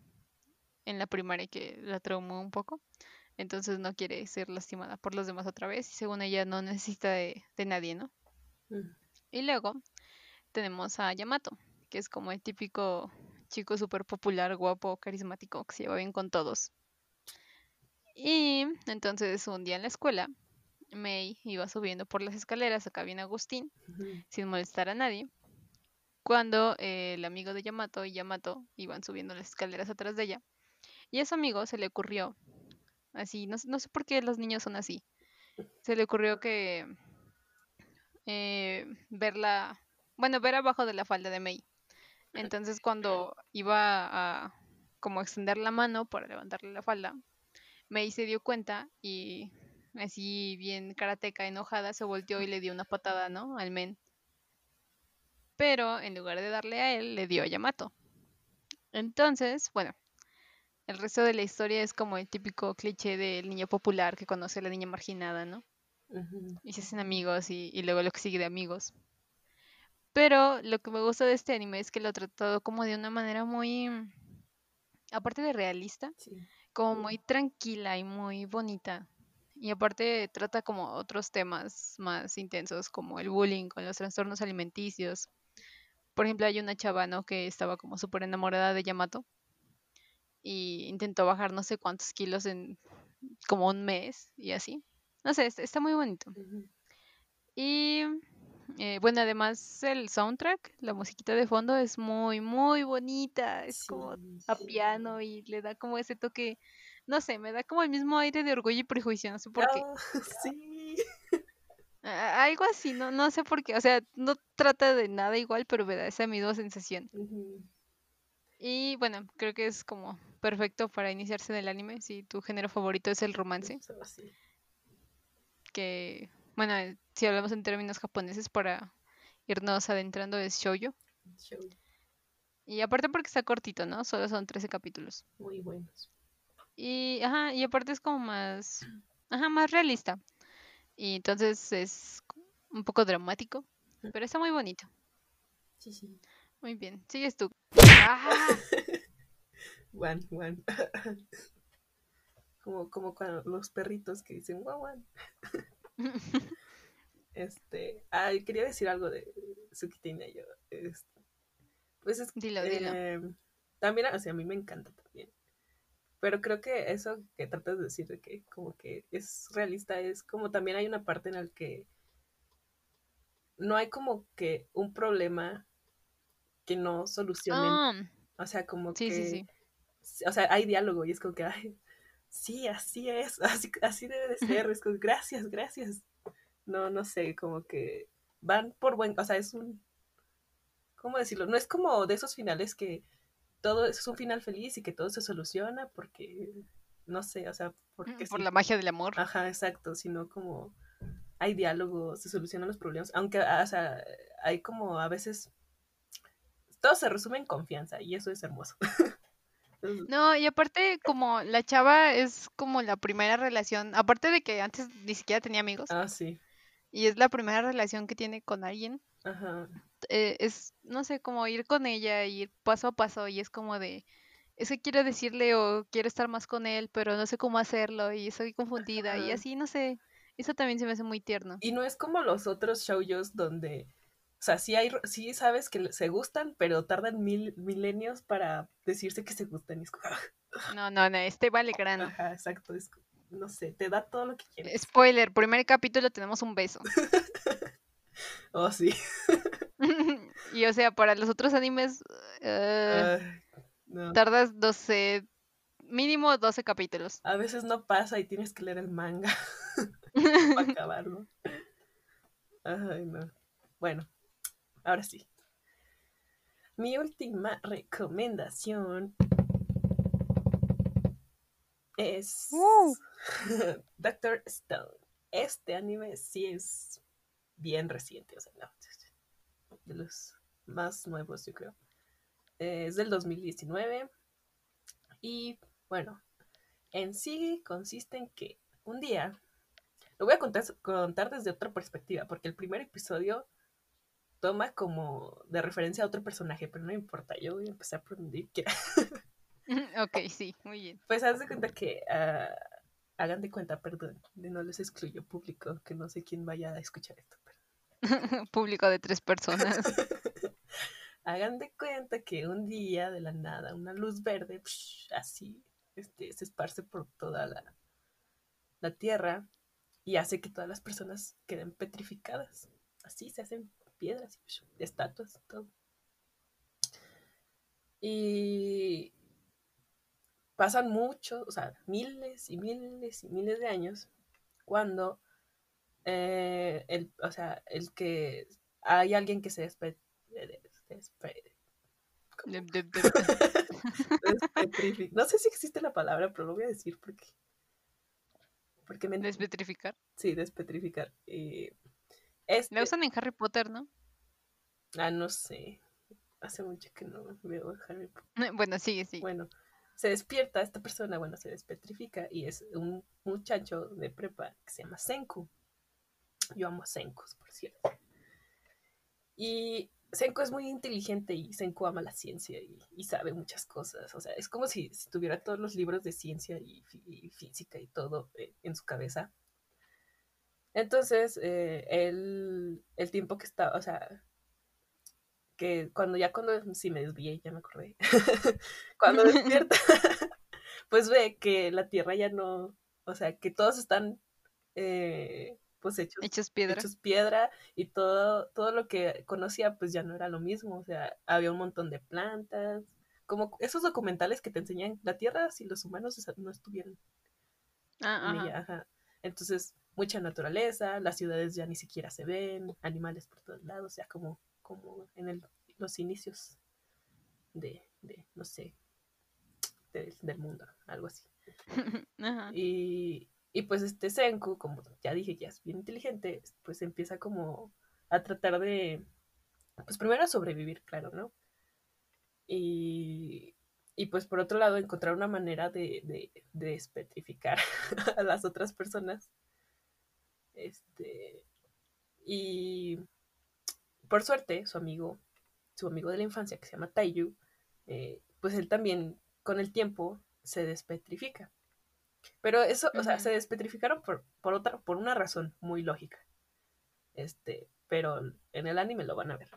en la primaria que la traumó un poco. Entonces no quiere ser lastimada por los demás otra vez. Y según ella no necesita de, de nadie, ¿no? Mm, Y luego tenemos a Yamato, que es como el típico chico súper popular, guapo, carismático, que se lleva bien con todos. Y entonces un día en la escuela, Mei iba subiendo por las escaleras, acá viene Agustín, sin molestar a nadie, cuando eh, el amigo de Yamato y Yamato iban subiendo las escaleras atrás de ella. Y a su amigo se le ocurrió, así, no, sé- no sé por qué los niños son así, se le ocurrió que eh, verla, bueno, ver abajo de la falda de Mei. Entonces cuando iba a como extender la mano para levantarle la falda, Mei se dio cuenta y así bien karateca enojada se volteó y le dio una patada, ¿no? Al men. Pero en lugar de darle a él, le dio a Yamato. Entonces, bueno, el resto de la historia es como el típico cliché del niño popular que conoce a la niña marginada, ¿no? Ujú. y se hacen amigos y, y luego lo que sigue de amigos. Pero lo que me gusta de este anime es que lo ha tratado como de una manera muy, aparte de realista, Sí. Como muy tranquila y muy bonita. Y aparte trata como otros temas más intensos como el bullying con los trastornos alimenticios. Por ejemplo, hay una chava, ¿no? que estaba como súper enamorada de Yamato y intentó bajar no sé cuántos kilos en como un mes y así. No sé, está- muy bonito. Y eh, bueno, además el soundtrack, la musiquita de fondo es muy, muy bonita. Es como Sí. a piano y le da como ese toque, no sé, me da como el mismo aire de orgullo y prejuicio, no sé por qué. Ah, sí. Algo así, no, no sé por qué. O sea, no trata de nada igual, pero me da esa misma sensación. Y bueno, creo que es como perfecto para iniciarse en el anime. Si tu género favorito es el romance, así. que, bueno, si hablamos en términos japoneses para irnos adentrando es shoujo. Y aparte porque está cortito, ¿no? Solo son 13 capítulos. Muy buenos. Y, ajá, y aparte es como más, ajá, más realista. Y entonces es un poco dramático, pero está muy bonito. Sí, sí. Muy bien. Sigues tú. ¡Ah! Juan, Juan. como, como cuando los perritos que dicen guau, guan. Este, ay, quería decir algo de Tsukitine yo. Este, pues es Dilo, dilo. eh, también, o sea, a mí me encanta también. Pero creo que eso que tratas de decir de que como que es realista es como también hay una parte en la que no hay como que un problema que no solucionen. Ah, O sea, como sí, que sí, sí. o sea, hay diálogo y es como que, ay, sí, así es, así, así debe de ser, es como, gracias, gracias. No, no sé, como que van por buen, o sea, es un, ¿cómo decirlo? No es como de esos finales que todo es un final feliz y que todo se soluciona porque, no sé, o sea, porque Por sí. la magia del amor. Ajá, exacto, sino como hay diálogo, se solucionan los problemas, aunque, o sea, hay como a veces, todo se resume en confianza y eso es hermoso. No, y aparte como la chava es como la primera relación, aparte de que antes ni siquiera tenía amigos, ah, sí, y es la primera relación que tiene con alguien, ajá. eh, es, no sé, como ir con ella, ir paso a paso, y es como de, es que quiero decirle o quiero estar más con él, pero no sé cómo hacerlo, y estoy confundida, y así, no sé, eso también se me hace muy tierno. Y no es como los otros shoujos donde, o sea, sí, hay, sí sabes que se gustan, pero tardan mil milenios para decirse que se gustan. Y es como, No, no, no, este vale grano. ajá, exacto, es, como, no sé, te da todo lo que quieres. Spoiler, primer capítulo tenemos un beso. Oh, sí. y o sea, para los otros animes, eh, no. tardas 12, mínimo 12 capítulos. A veces no pasa y tienes que leer el manga para acabarlo. Ay, no. Bueno, ahora sí. Mi última recomendación es Uh. Doctor Stone. Este anime sí es bien reciente, o sea, no, de los más nuevos, yo creo. Eh, es del 2019 y bueno, en sí consiste en que un día, lo voy a contar, contar desde otra perspectiva, porque el primer episodio toma como de referencia a otro personaje, pero no importa, yo voy a empezar por donde quiera. ok, sí, muy bien. Pues haz de cuenta que, uh, hagan de cuenta, perdón, de no les excluyo público, que no sé quién vaya a escuchar esto. Pero... público de tres personas. hagan de cuenta que un día de la nada una luz verde, así, este, se esparce por toda la, la tierra y hace que todas las personas queden petrificadas. Así se hacen piedras, estatuas, todo. Y pasan muchos, o sea, miles y miles y miles de años cuando eh, el, o sea, el que hay alguien que se despe, no sé si existe la palabra, pero lo voy a decir porque porque me despetrificar. Sí, despetrificar. Eh, este... La usan en Harry Potter, ¿no? Ah, no sé. Hace mucho que no veo Harry Potter. Bueno, sigue, sí. Bueno, se despierta esta persona, bueno, se despetrifica y es un muchacho de prepa que se llama Senku. Yo amo a Senkus, por cierto. Y Senku es muy inteligente y Senku ama la ciencia y, sabe muchas cosas. O sea, es como si, tuviera todos los libros de ciencia y, física y todo eh, en su cabeza. Entonces, eh, el, el, tiempo que está, o sea, que cuando ya cuando, sí me desvié, ya me acordé, cuando despierta, pues ve que la Tierra ya no, o sea, que todos están, eh, pues hechos, hechos piedra. Hechos piedra y todo, todo lo que conocía, pues ya no era lo mismo, o sea, había un montón de plantas, como esos documentales que te enseñan la Tierra si los humanos no estuvieran. Ah, Entonces, mucha naturaleza, las ciudades ya ni siquiera se ven, animales por todos lados, o sea, como, como en el, los inicios de, de no sé, del mundo, algo así. Y, y pues este Senku, como ya dije, ya es bien inteligente, pues empieza como a tratar de, pues primero a sobrevivir, claro, ¿no? Y, y pues por otro lado encontrar una manera de, de, de despetrificar a las otras personas este, y por suerte, su amigo, su amigo de la infancia, que se llama Taiyu, eh, pues él también con el tiempo se despetrifica. Pero eso, o sea, se despetrificaron por, por, otra, por una razón muy lógica. Este, pero en el anime lo van a ver.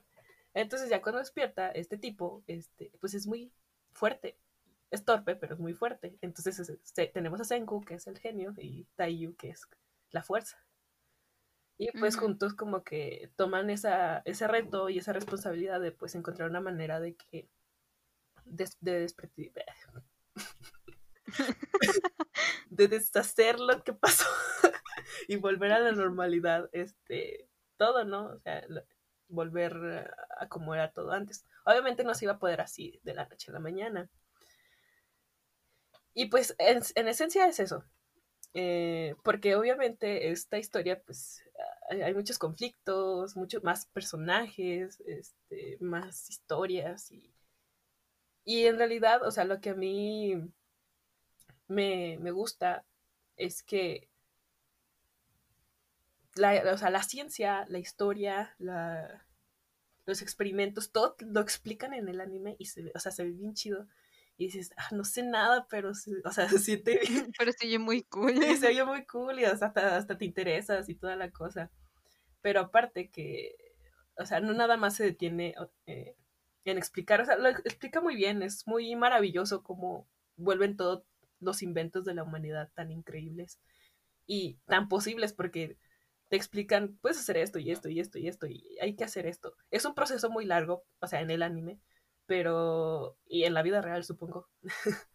Entonces ya cuando despierta, este tipo, este, pues es muy fuerte. Es torpe, pero es muy fuerte. Entonces tenemos a Senku, que es el genio, y Taiyu, que es la fuerza. Y pues juntos como que toman esa, ese reto y esa responsabilidad de pues encontrar una manera de que de, de, deshacer lo que pasó y volver a la normalidad, este, todo, ¿no? O sea, volver a como era todo antes. Obviamente no se iba a poder así de la noche a la mañana. Y pues en, en esencia es eso. Eh, porque obviamente esta historia pues hay muchos conflictos, muchos más personajes, este, más historias y, y en realidad, o sea, lo que a mí me, gusta es que la, o sea, la ciencia, la historia, la, los experimentos, todo lo explican en el anime y se ve, o sea, se ve bien chido. Y dices, ah, no sé nada, pero, o sea, se siente Pero se oye muy cool. se oye muy cool y hasta, hasta te interesas y toda la cosa. Pero aparte que, o sea, no nada más se detiene eh, en explicar, o sea, lo explica muy bien, es muy maravilloso cómo vuelven todos los inventos de la humanidad tan increíbles y tan posibles porque te explican, puedes hacer esto y esto y esto y esto y hay que hacer esto. Es un proceso muy largo, o sea, en el anime, pero, y en la vida real supongo.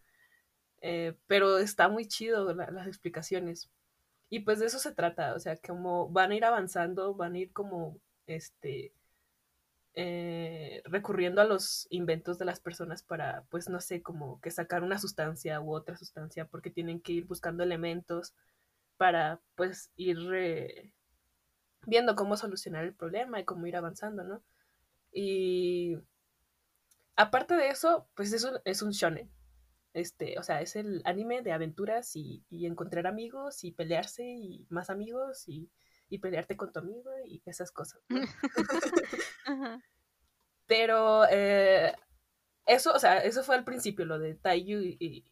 Eh, pero está muy chido las explicaciones. Y pues de eso se trata, o sea, como van a ir avanzando, van a ir como, este, eh, recurriendo a los inventos de las personas para, pues, no sé, como que sacar una sustancia u otra sustancia, porque tienen que ir buscando elementos para, pues, ir viendo cómo solucionar el problema y cómo ir avanzando, ¿no? Y aparte de eso, pues es un, es un shonen. Este, o sea, es el anime de aventuras y, y encontrar amigos y pelearse y más amigos y, y pelearte con tu amigo y esas cosas. ¿no? Ajá. Pero eh, eso, o sea, eso fue al principio, lo de Taiyu y, y,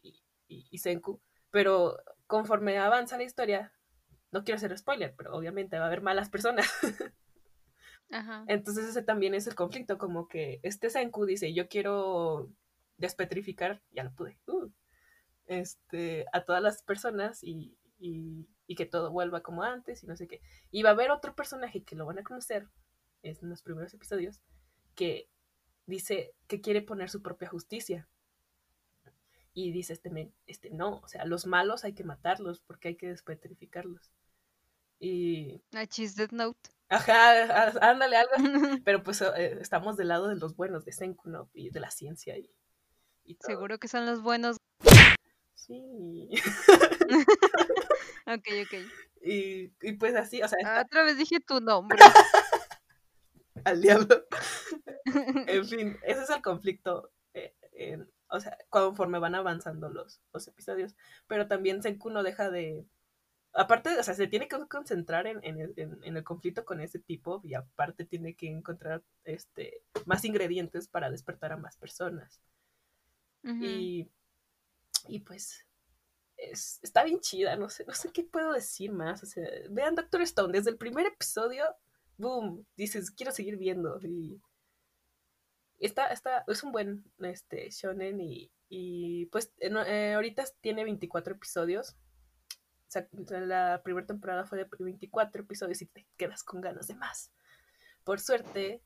y- y Senku. Pero conforme avanza la historia, no quiero hacer spoiler, pero obviamente va a haber malas personas. Ajá. Entonces ese también es el conflicto, como que este Senku dice, yo quiero despetrificar, ya lo pude, uh, este, a todas las personas y, y- y que todo vuelva como antes y no sé qué. Y va a haber otro personaje que lo van a conocer es en los primeros episodios, que dice que quiere poner su propia justicia. Y dice este, men, este no, o sea, los malos hay que matarlos porque hay que despetrificarlos. Y, A Cheese Death Note. ajá, ándale algo. Pero pues eh, estamos del lado de los buenos, de Senku, ¿no? Y de la ciencia y, y todo. Seguro que son los buenos. Sí. Ok, ok. y, y pues así, o sea, Ah, Otra vez dije tu nombre. al diablo. en fin, ese es el conflicto. eh, o sea, conforme van avanzando los, los episodios. Pero también Senku no deja de. Aparte, o sea, se tiene que concentrar en, en el, en- en el conflicto con ese tipo. Y aparte tiene que encontrar este más ingredientes para despertar a más personas. Y, y pues es, está bien chida, no sé, no sé qué puedo decir más. Vean Doctor Stone, desde el primer episodio, boom, dices, quiero seguir viendo. Y está, está, es un buen este, shonen y, y pues eh, ahorita tiene 24 episodios. O sea, la primera temporada fue de 24 episodios y te quedas con ganas de más. Por suerte,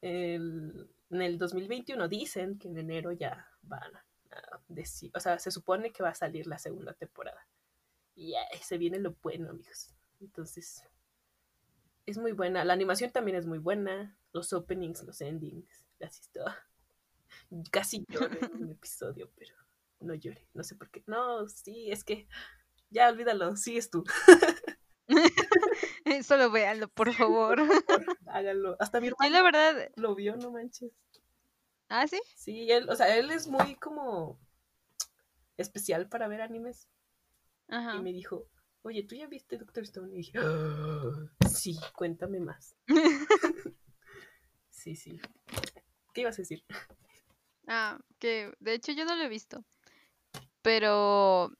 el- en el 2021 dicen que en enero ya van a decir, o sea, se supone que va a salir la segunda temporada. Y ahí se viene lo bueno, amigos. Entonces, es muy buena. La animación también es muy buena. Los openings, los endings, las historias. Casi lloré en un episodio, pero no lloré. No sé por qué. No, sí, es que ya olvídalo. Sigues tú. Solo véanlo, por favor. Hágalo. Hasta mi Yo hermano la verdad. lo vio, no manches. Ah, sí. Sí, él, o sea, él es muy como especial para ver animes. Ajá. Y me dijo, oye, ¿tú ya viste Doctor Stone? Y dije, "Ah, sí, cuéntame más. Sí, sí. ¿Qué ibas a decir? Ah, que de hecho yo no lo he visto. Pero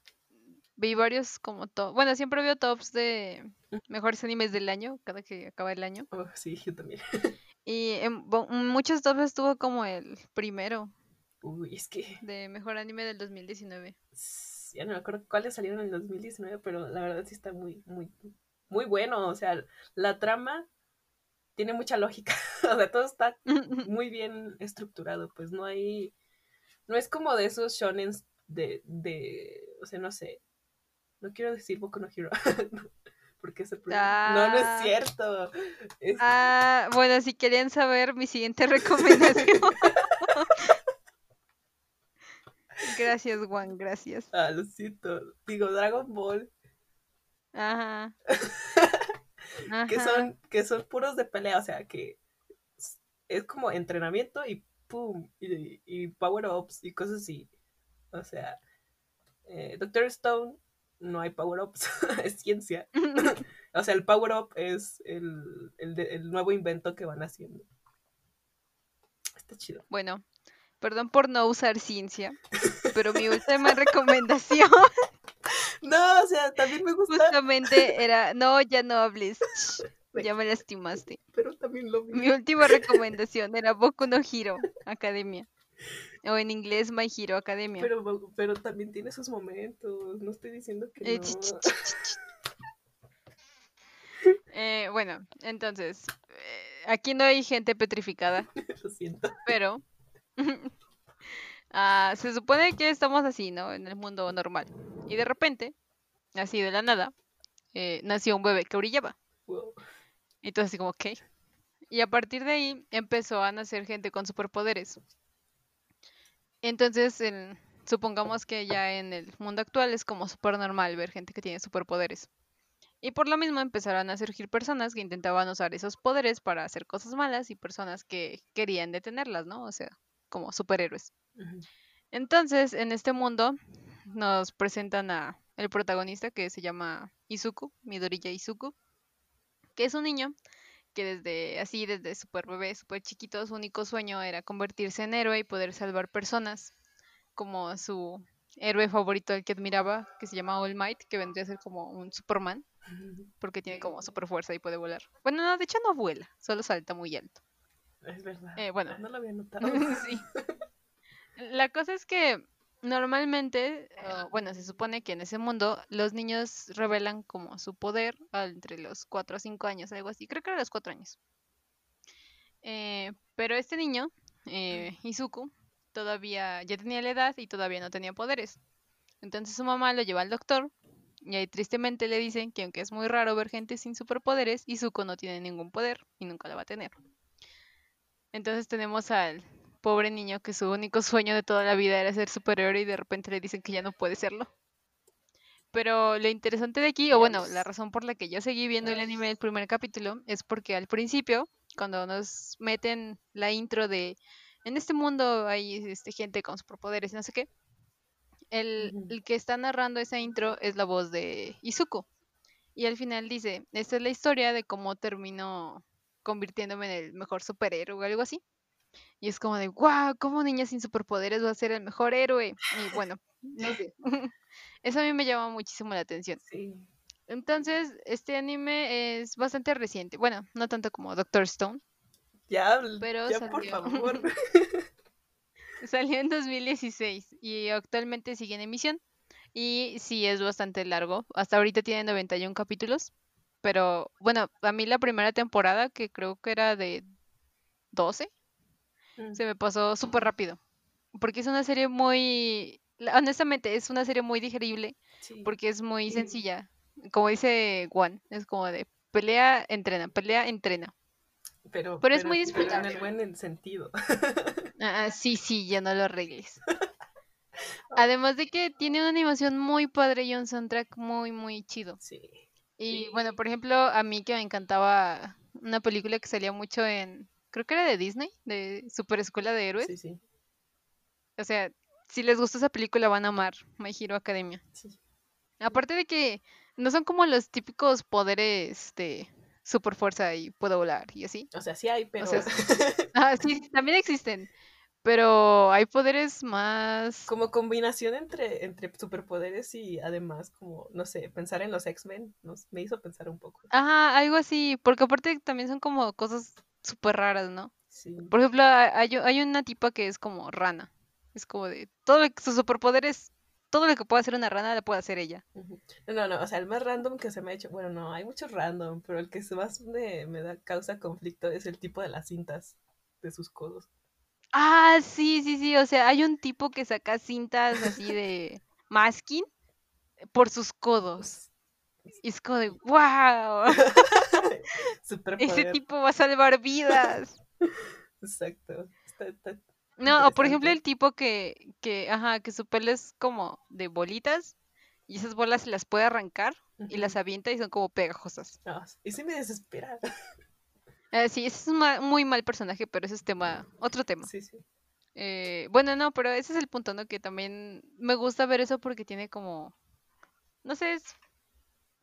vi varios como top. Bueno, siempre veo tops de mejores animes del año, cada que acaba el año. Oh, sí, yo también. Y en muchos tops estuvo como el primero Uy, es que de mejor anime del 2019. s- ya no me acuerdo cuáles salieron en el 2019, pero la verdad sí está muy, muy, muy bueno. O sea, la trama tiene mucha lógica. O sea, todo está muy bien estructurado, pues no hay, no es como de esos shonens de, de, o sea, no sé, no quiero decir Boku no Hero, porque se pronuncia- no, no Ah. es cierto, es, Ah, bueno, si querían saber mi siguiente recomendación. gracias, Juan, gracias. ah, lo siento, digo Dragon Ball, Ajá. que son, que son puros de pelea, o sea, que es- es como entrenamiento y pum, y, y power-ups y cosas así, o sea, eh, Doctor Stone no hay power-ups, es ciencia. O sea, el power up es el, el, el nuevo invento que van haciendo. Está chido. Bueno, perdón por no usar ciencia, pero mi última recomendación No, o sea, también me gusta, justamente era, no, ya no hables, ya me lastimaste. pero también lo vi. Mi última recomendación era Boku no Hero Academia, o en inglés My Hero Academia. Pero, pero también tiene sus momentos. No estoy diciendo que Eh, no. Eh, bueno, entonces, eh, aquí no hay gente petrificada, Lo siento. pero ah, se supone que estamos así, ¿no? En el mundo normal. Y de repente, así de la nada, nació un bebé que brillaba. Wow. Y todo así como, ¿qué? Y a partir de ahí empezó a nacer gente con superpoderes. Entonces, en- supongamos que ya en el mundo actual es como súper normal ver gente que tiene superpoderes. Y por lo mismo empezaron a surgir personas que intentaban usar esos poderes para hacer cosas malas y personas que querían detenerlas, ¿no? O sea, como superhéroes. Entonces, en este mundo nos presentan a el protagonista que se llama Izuku, Midoriya Izuku, que es un niño que desde así, desde súper bebé, súper chiquito, su único sueño era convertirse en héroe y poder salvar personas, como su héroe favorito el que admiraba, que se llama All Might, que vendría a ser como un Superman, porque tiene como super fuerza y puede volar. Bueno, no, de hecho no vuela, solo salta muy alto. Es verdad. Eh, bueno. No lo había notado. sí. La cosa es que normalmente, uh, bueno, se supone que en ese mundo los niños revelan como su poder entre los 4 o 5 años, algo así. Creo que era los 4 años. Eh, pero este niño, eh, Izuku, todavía ya tenía la edad y todavía no tenía poderes. Entonces su mamá lo lleva al doctor y ahí tristemente le dicen que aunque es muy raro ver gente sin superpoderes, Izuku no tiene ningún poder y nunca lo va a tener. Entonces tenemos al pobre niño que su único sueño de toda la vida era ser superior y de repente le dicen que ya no puede serlo. Pero lo interesante de aquí, o bueno, la razón por la que yo seguí viendo el anime del primer capítulo es porque al principio, cuando nos meten la intro de en este mundo hay este, gente con superpoderes y no sé qué, el, el, que está narrando esa intro es la voz de Izuku. Y al final dice, esta es la historia de cómo terminó convirtiéndome en el mejor superhéroe o algo así. Y es como de, wow, ¿cómo niña sin superpoderes va a ser el mejor héroe? Y bueno, no sé. Eso a mí me llama muchísimo la atención. Sí. Entonces, este anime es bastante reciente. Bueno, no tanto como Doctor Stone. Ya, pero ya por favor. salió en 2016 y actualmente sigue en emisión. Y sí, es bastante largo. Hasta ahorita tiene 91 capítulos. Pero bueno, a mí la primera temporada, que creo que era de 12, Mm. se me pasó súper rápido. Porque es una serie muy, honestamente, es una serie muy digerible, porque es muy sencilla. Como dice Juan, es como de pelea, entrena, pelea, entrena. Pero, pero, es muy disfrutable. en el buen sentido. Ah, sí, sí, ya no lo arregles. Además de que tiene una animación muy padre y un soundtrack muy, muy chido. Sí. Y bueno, por ejemplo, a mí que me encantaba una película que salía mucho en, creo que era de Disney, de Super Escuela de Héroes. Sí, sí. O sea, si les gusta esa película van a amar My Hero Academia. Sí. Aparte de que no son como los típicos poderes de super fuerza y puedo volar y así. O sea, sí hay, pero... ah, sí, también existen. Pero hay poderes más... Como combinación entre, entre superpoderes y además como, no sé, pensar en los X-Men me hizo pensar un poco. Ajá, algo así, porque aparte también son como cosas súper raras, ¿no? Sí. Por ejemplo, hay, hay, una tipa que es como rana. Es como de, todo lo, su superpoder es, todo lo que puede hacer una rana, la puede hacer ella. No, no, no, o sea, el más random que se me ha hecho, bueno, no, hay muchos random, pero el que más me, me da causa conflicto es el tipo de las cintas de sus codos. Ah, sí, sí, sí, o sea, hay un tipo que saca cintas así de masking por sus codos. Y es como de, wow. Ese tipo va a salvar vidas. Exacto. no, o por ejemplo el tipo que, que, ajá, que su pelo es como de bolitas y esas bolas se las puede arrancar y las avienta y son como pegajosas. Ah, y sí me desespera. Eh, sí, ese es un muy mal personaje, pero ese es tema, otro tema. Sí, sí. Eh, bueno, no, pero ese es el punto, ¿no? Que también me gusta ver eso porque tiene como, no sé, es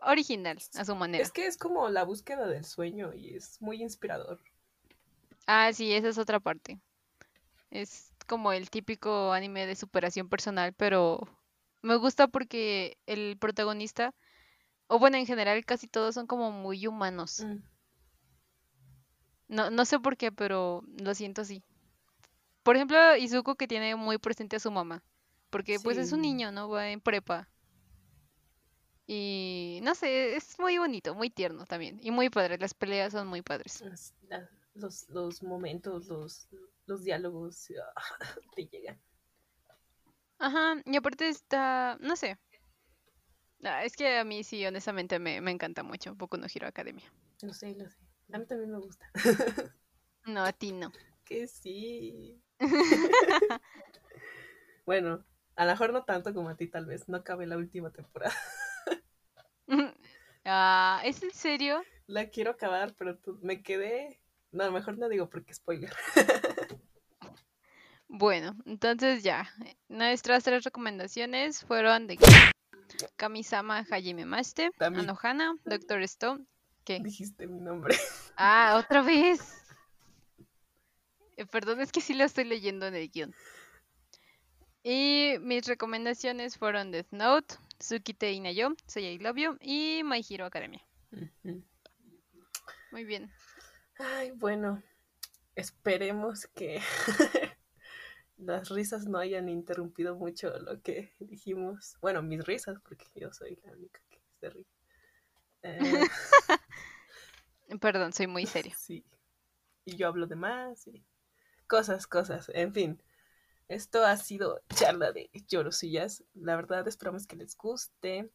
original a su manera. Es que es como la búsqueda del sueño y es muy inspirador. Ah, sí, esa es otra parte. Es como el típico anime de superación personal, pero me gusta porque el protagonista, o bueno, en general casi todos son como muy humanos. Mm. No, no sé por qué, pero lo siento así. Por ejemplo, Izuku que tiene muy presente a su mamá. Porque pues es un niño, ¿no? Va en prepa. Y no sé, es muy bonito, muy tierno también. Y muy padre, las peleas son muy padres. Los, los momentos, los, los diálogos te llegan. Ajá, y aparte está, no sé. Ah, es que a mí sí, honestamente, me, me encanta mucho Poco no Hero Academia. Lo sé, lo sé. A mí también me gusta. no, a ti no. Que sí. bueno, a lo mejor no tanto como a ti, tal vez. No acabe la última temporada. Ah, ¿Es en serio? La quiero acabar, pero me quedé. No, mejor no digo porque spoiler. Bueno, entonces ya. Nuestras tres recomendaciones fueron de Kamisama Hajime Maste. Anohana, Doctor Stone. ¿Qué? Dijiste mi nombre. Ah, otra vez. Eh, Perdón, es que sí lo estoy leyendo en el guion. Y mis recomendaciones fueron Death Note, Tsukite Inayo, Soy I Love You y My Hero Academia. Muy bien. Ay, bueno, esperemos que las risas no hayan interrumpido mucho lo que dijimos. Bueno, mis risas, porque yo soy la única que se ríe. Eh, Perdón, soy muy serio. sí. Y yo hablo de más y cosas, cosas. En fin, esto ha sido charla de llorosillas. La verdad, esperamos que les guste.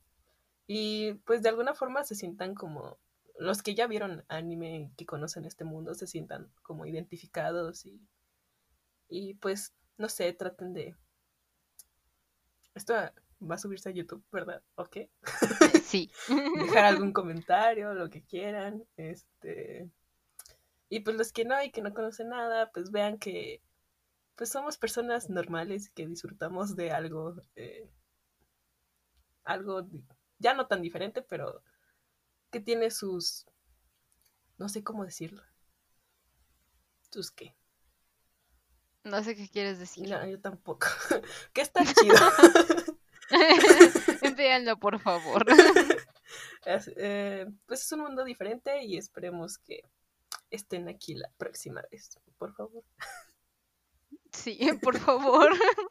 Y pues de alguna forma se sientan como los que ya vieron anime, que conocen este mundo, se sientan como identificados y, y pues, no sé, traten de... Esto va a subirse a YouTube, ¿verdad? ¿Ok? Sí. Dejar algún comentario, lo que quieran. Este... Y pues los que no y que no conocen nada, pues vean que pues somos personas normales que disfrutamos de algo, eh, algo ya no tan diferente, pero que tiene sus, no sé cómo decirlo, sus qué, No sé qué quieres decir. no, yo tampoco, que está chido. Véanlo, por favor. Es, eh, pues es un mundo diferente y esperemos que estén aquí la próxima vez, por favor. Sí, por favor.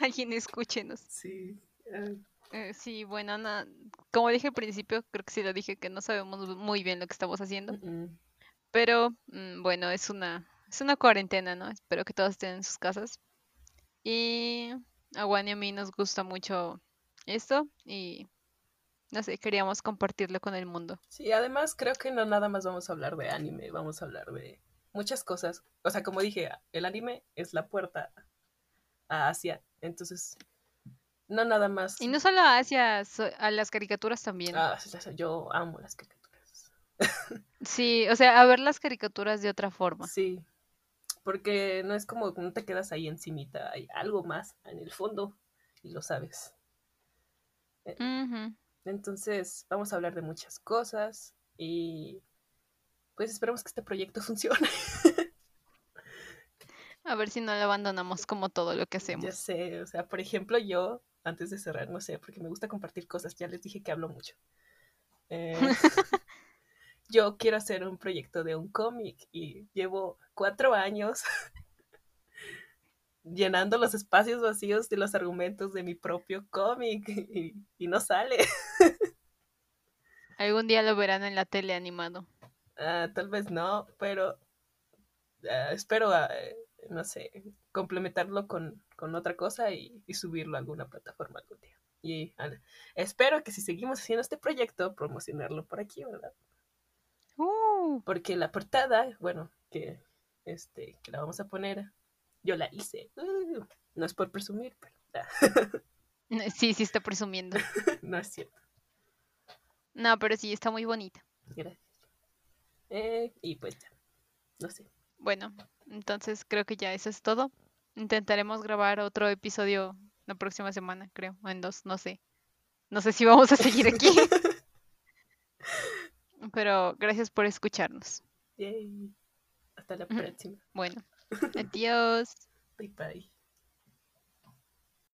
Alguien escúchenos. Sí. eh, Eh, sí, bueno, na- como dije al principio, creo que sí lo dije que no sabemos muy bien lo que estamos haciendo, pero mm, bueno, es una es una cuarentena, ¿no? Espero que todos estén en sus casas. Y a Juan y a mí nos gusta mucho esto y no sé, queríamos compartirlo con el mundo. Sí, además creo que no nada más vamos a hablar de anime, vamos a hablar de muchas cosas. O sea, como dije, el anime es la puerta a Asia, entonces no nada más. Y no solo hacia so- a las caricaturas también. Ah, yo amo las caricaturas. Sí, o sea, a ver las caricaturas de otra forma. Sí, porque no es como que no te quedas ahí encimita, hay algo más en el fondo y lo sabes. Ujú. Entonces, vamos a hablar de muchas cosas y pues esperemos que este proyecto funcione. A ver si no lo abandonamos como todo lo que Ya hacemos. sé, o sea, por ejemplo, yo, antes de cerrar, no sé, porque me gusta compartir cosas, ya les dije que hablo mucho. Eh, yo quiero hacer un proyecto de un cómic y llevo cuatro años llenando los espacios vacíos de los argumentos de mi propio cómic y, y no sale. Algún día lo verán en la tele animado. Ah, tal vez no, pero ah, espero, eh, no sé, complementarlo con, con otra cosa y, y subirlo a alguna plataforma algún día. Y espero que si seguimos haciendo este proyecto, promocionarlo por aquí, ¿verdad? Uh, Porque la portada, bueno, que, este, que la vamos a poner, yo la hice. Uh, no es por presumir, pero sí, sí está presumiendo. no es cierto. No, pero sí está muy bonita. Gracias. Eh, y pues ya, no sé. Bueno, entonces creo que ya eso es todo. Intentaremos grabar otro episodio la próxima semana, creo, o en dos, no sé. No sé si vamos a seguir aquí. Pero gracias por escucharnos. Yay. Hasta la próxima. Bueno, adiós. Bye bye.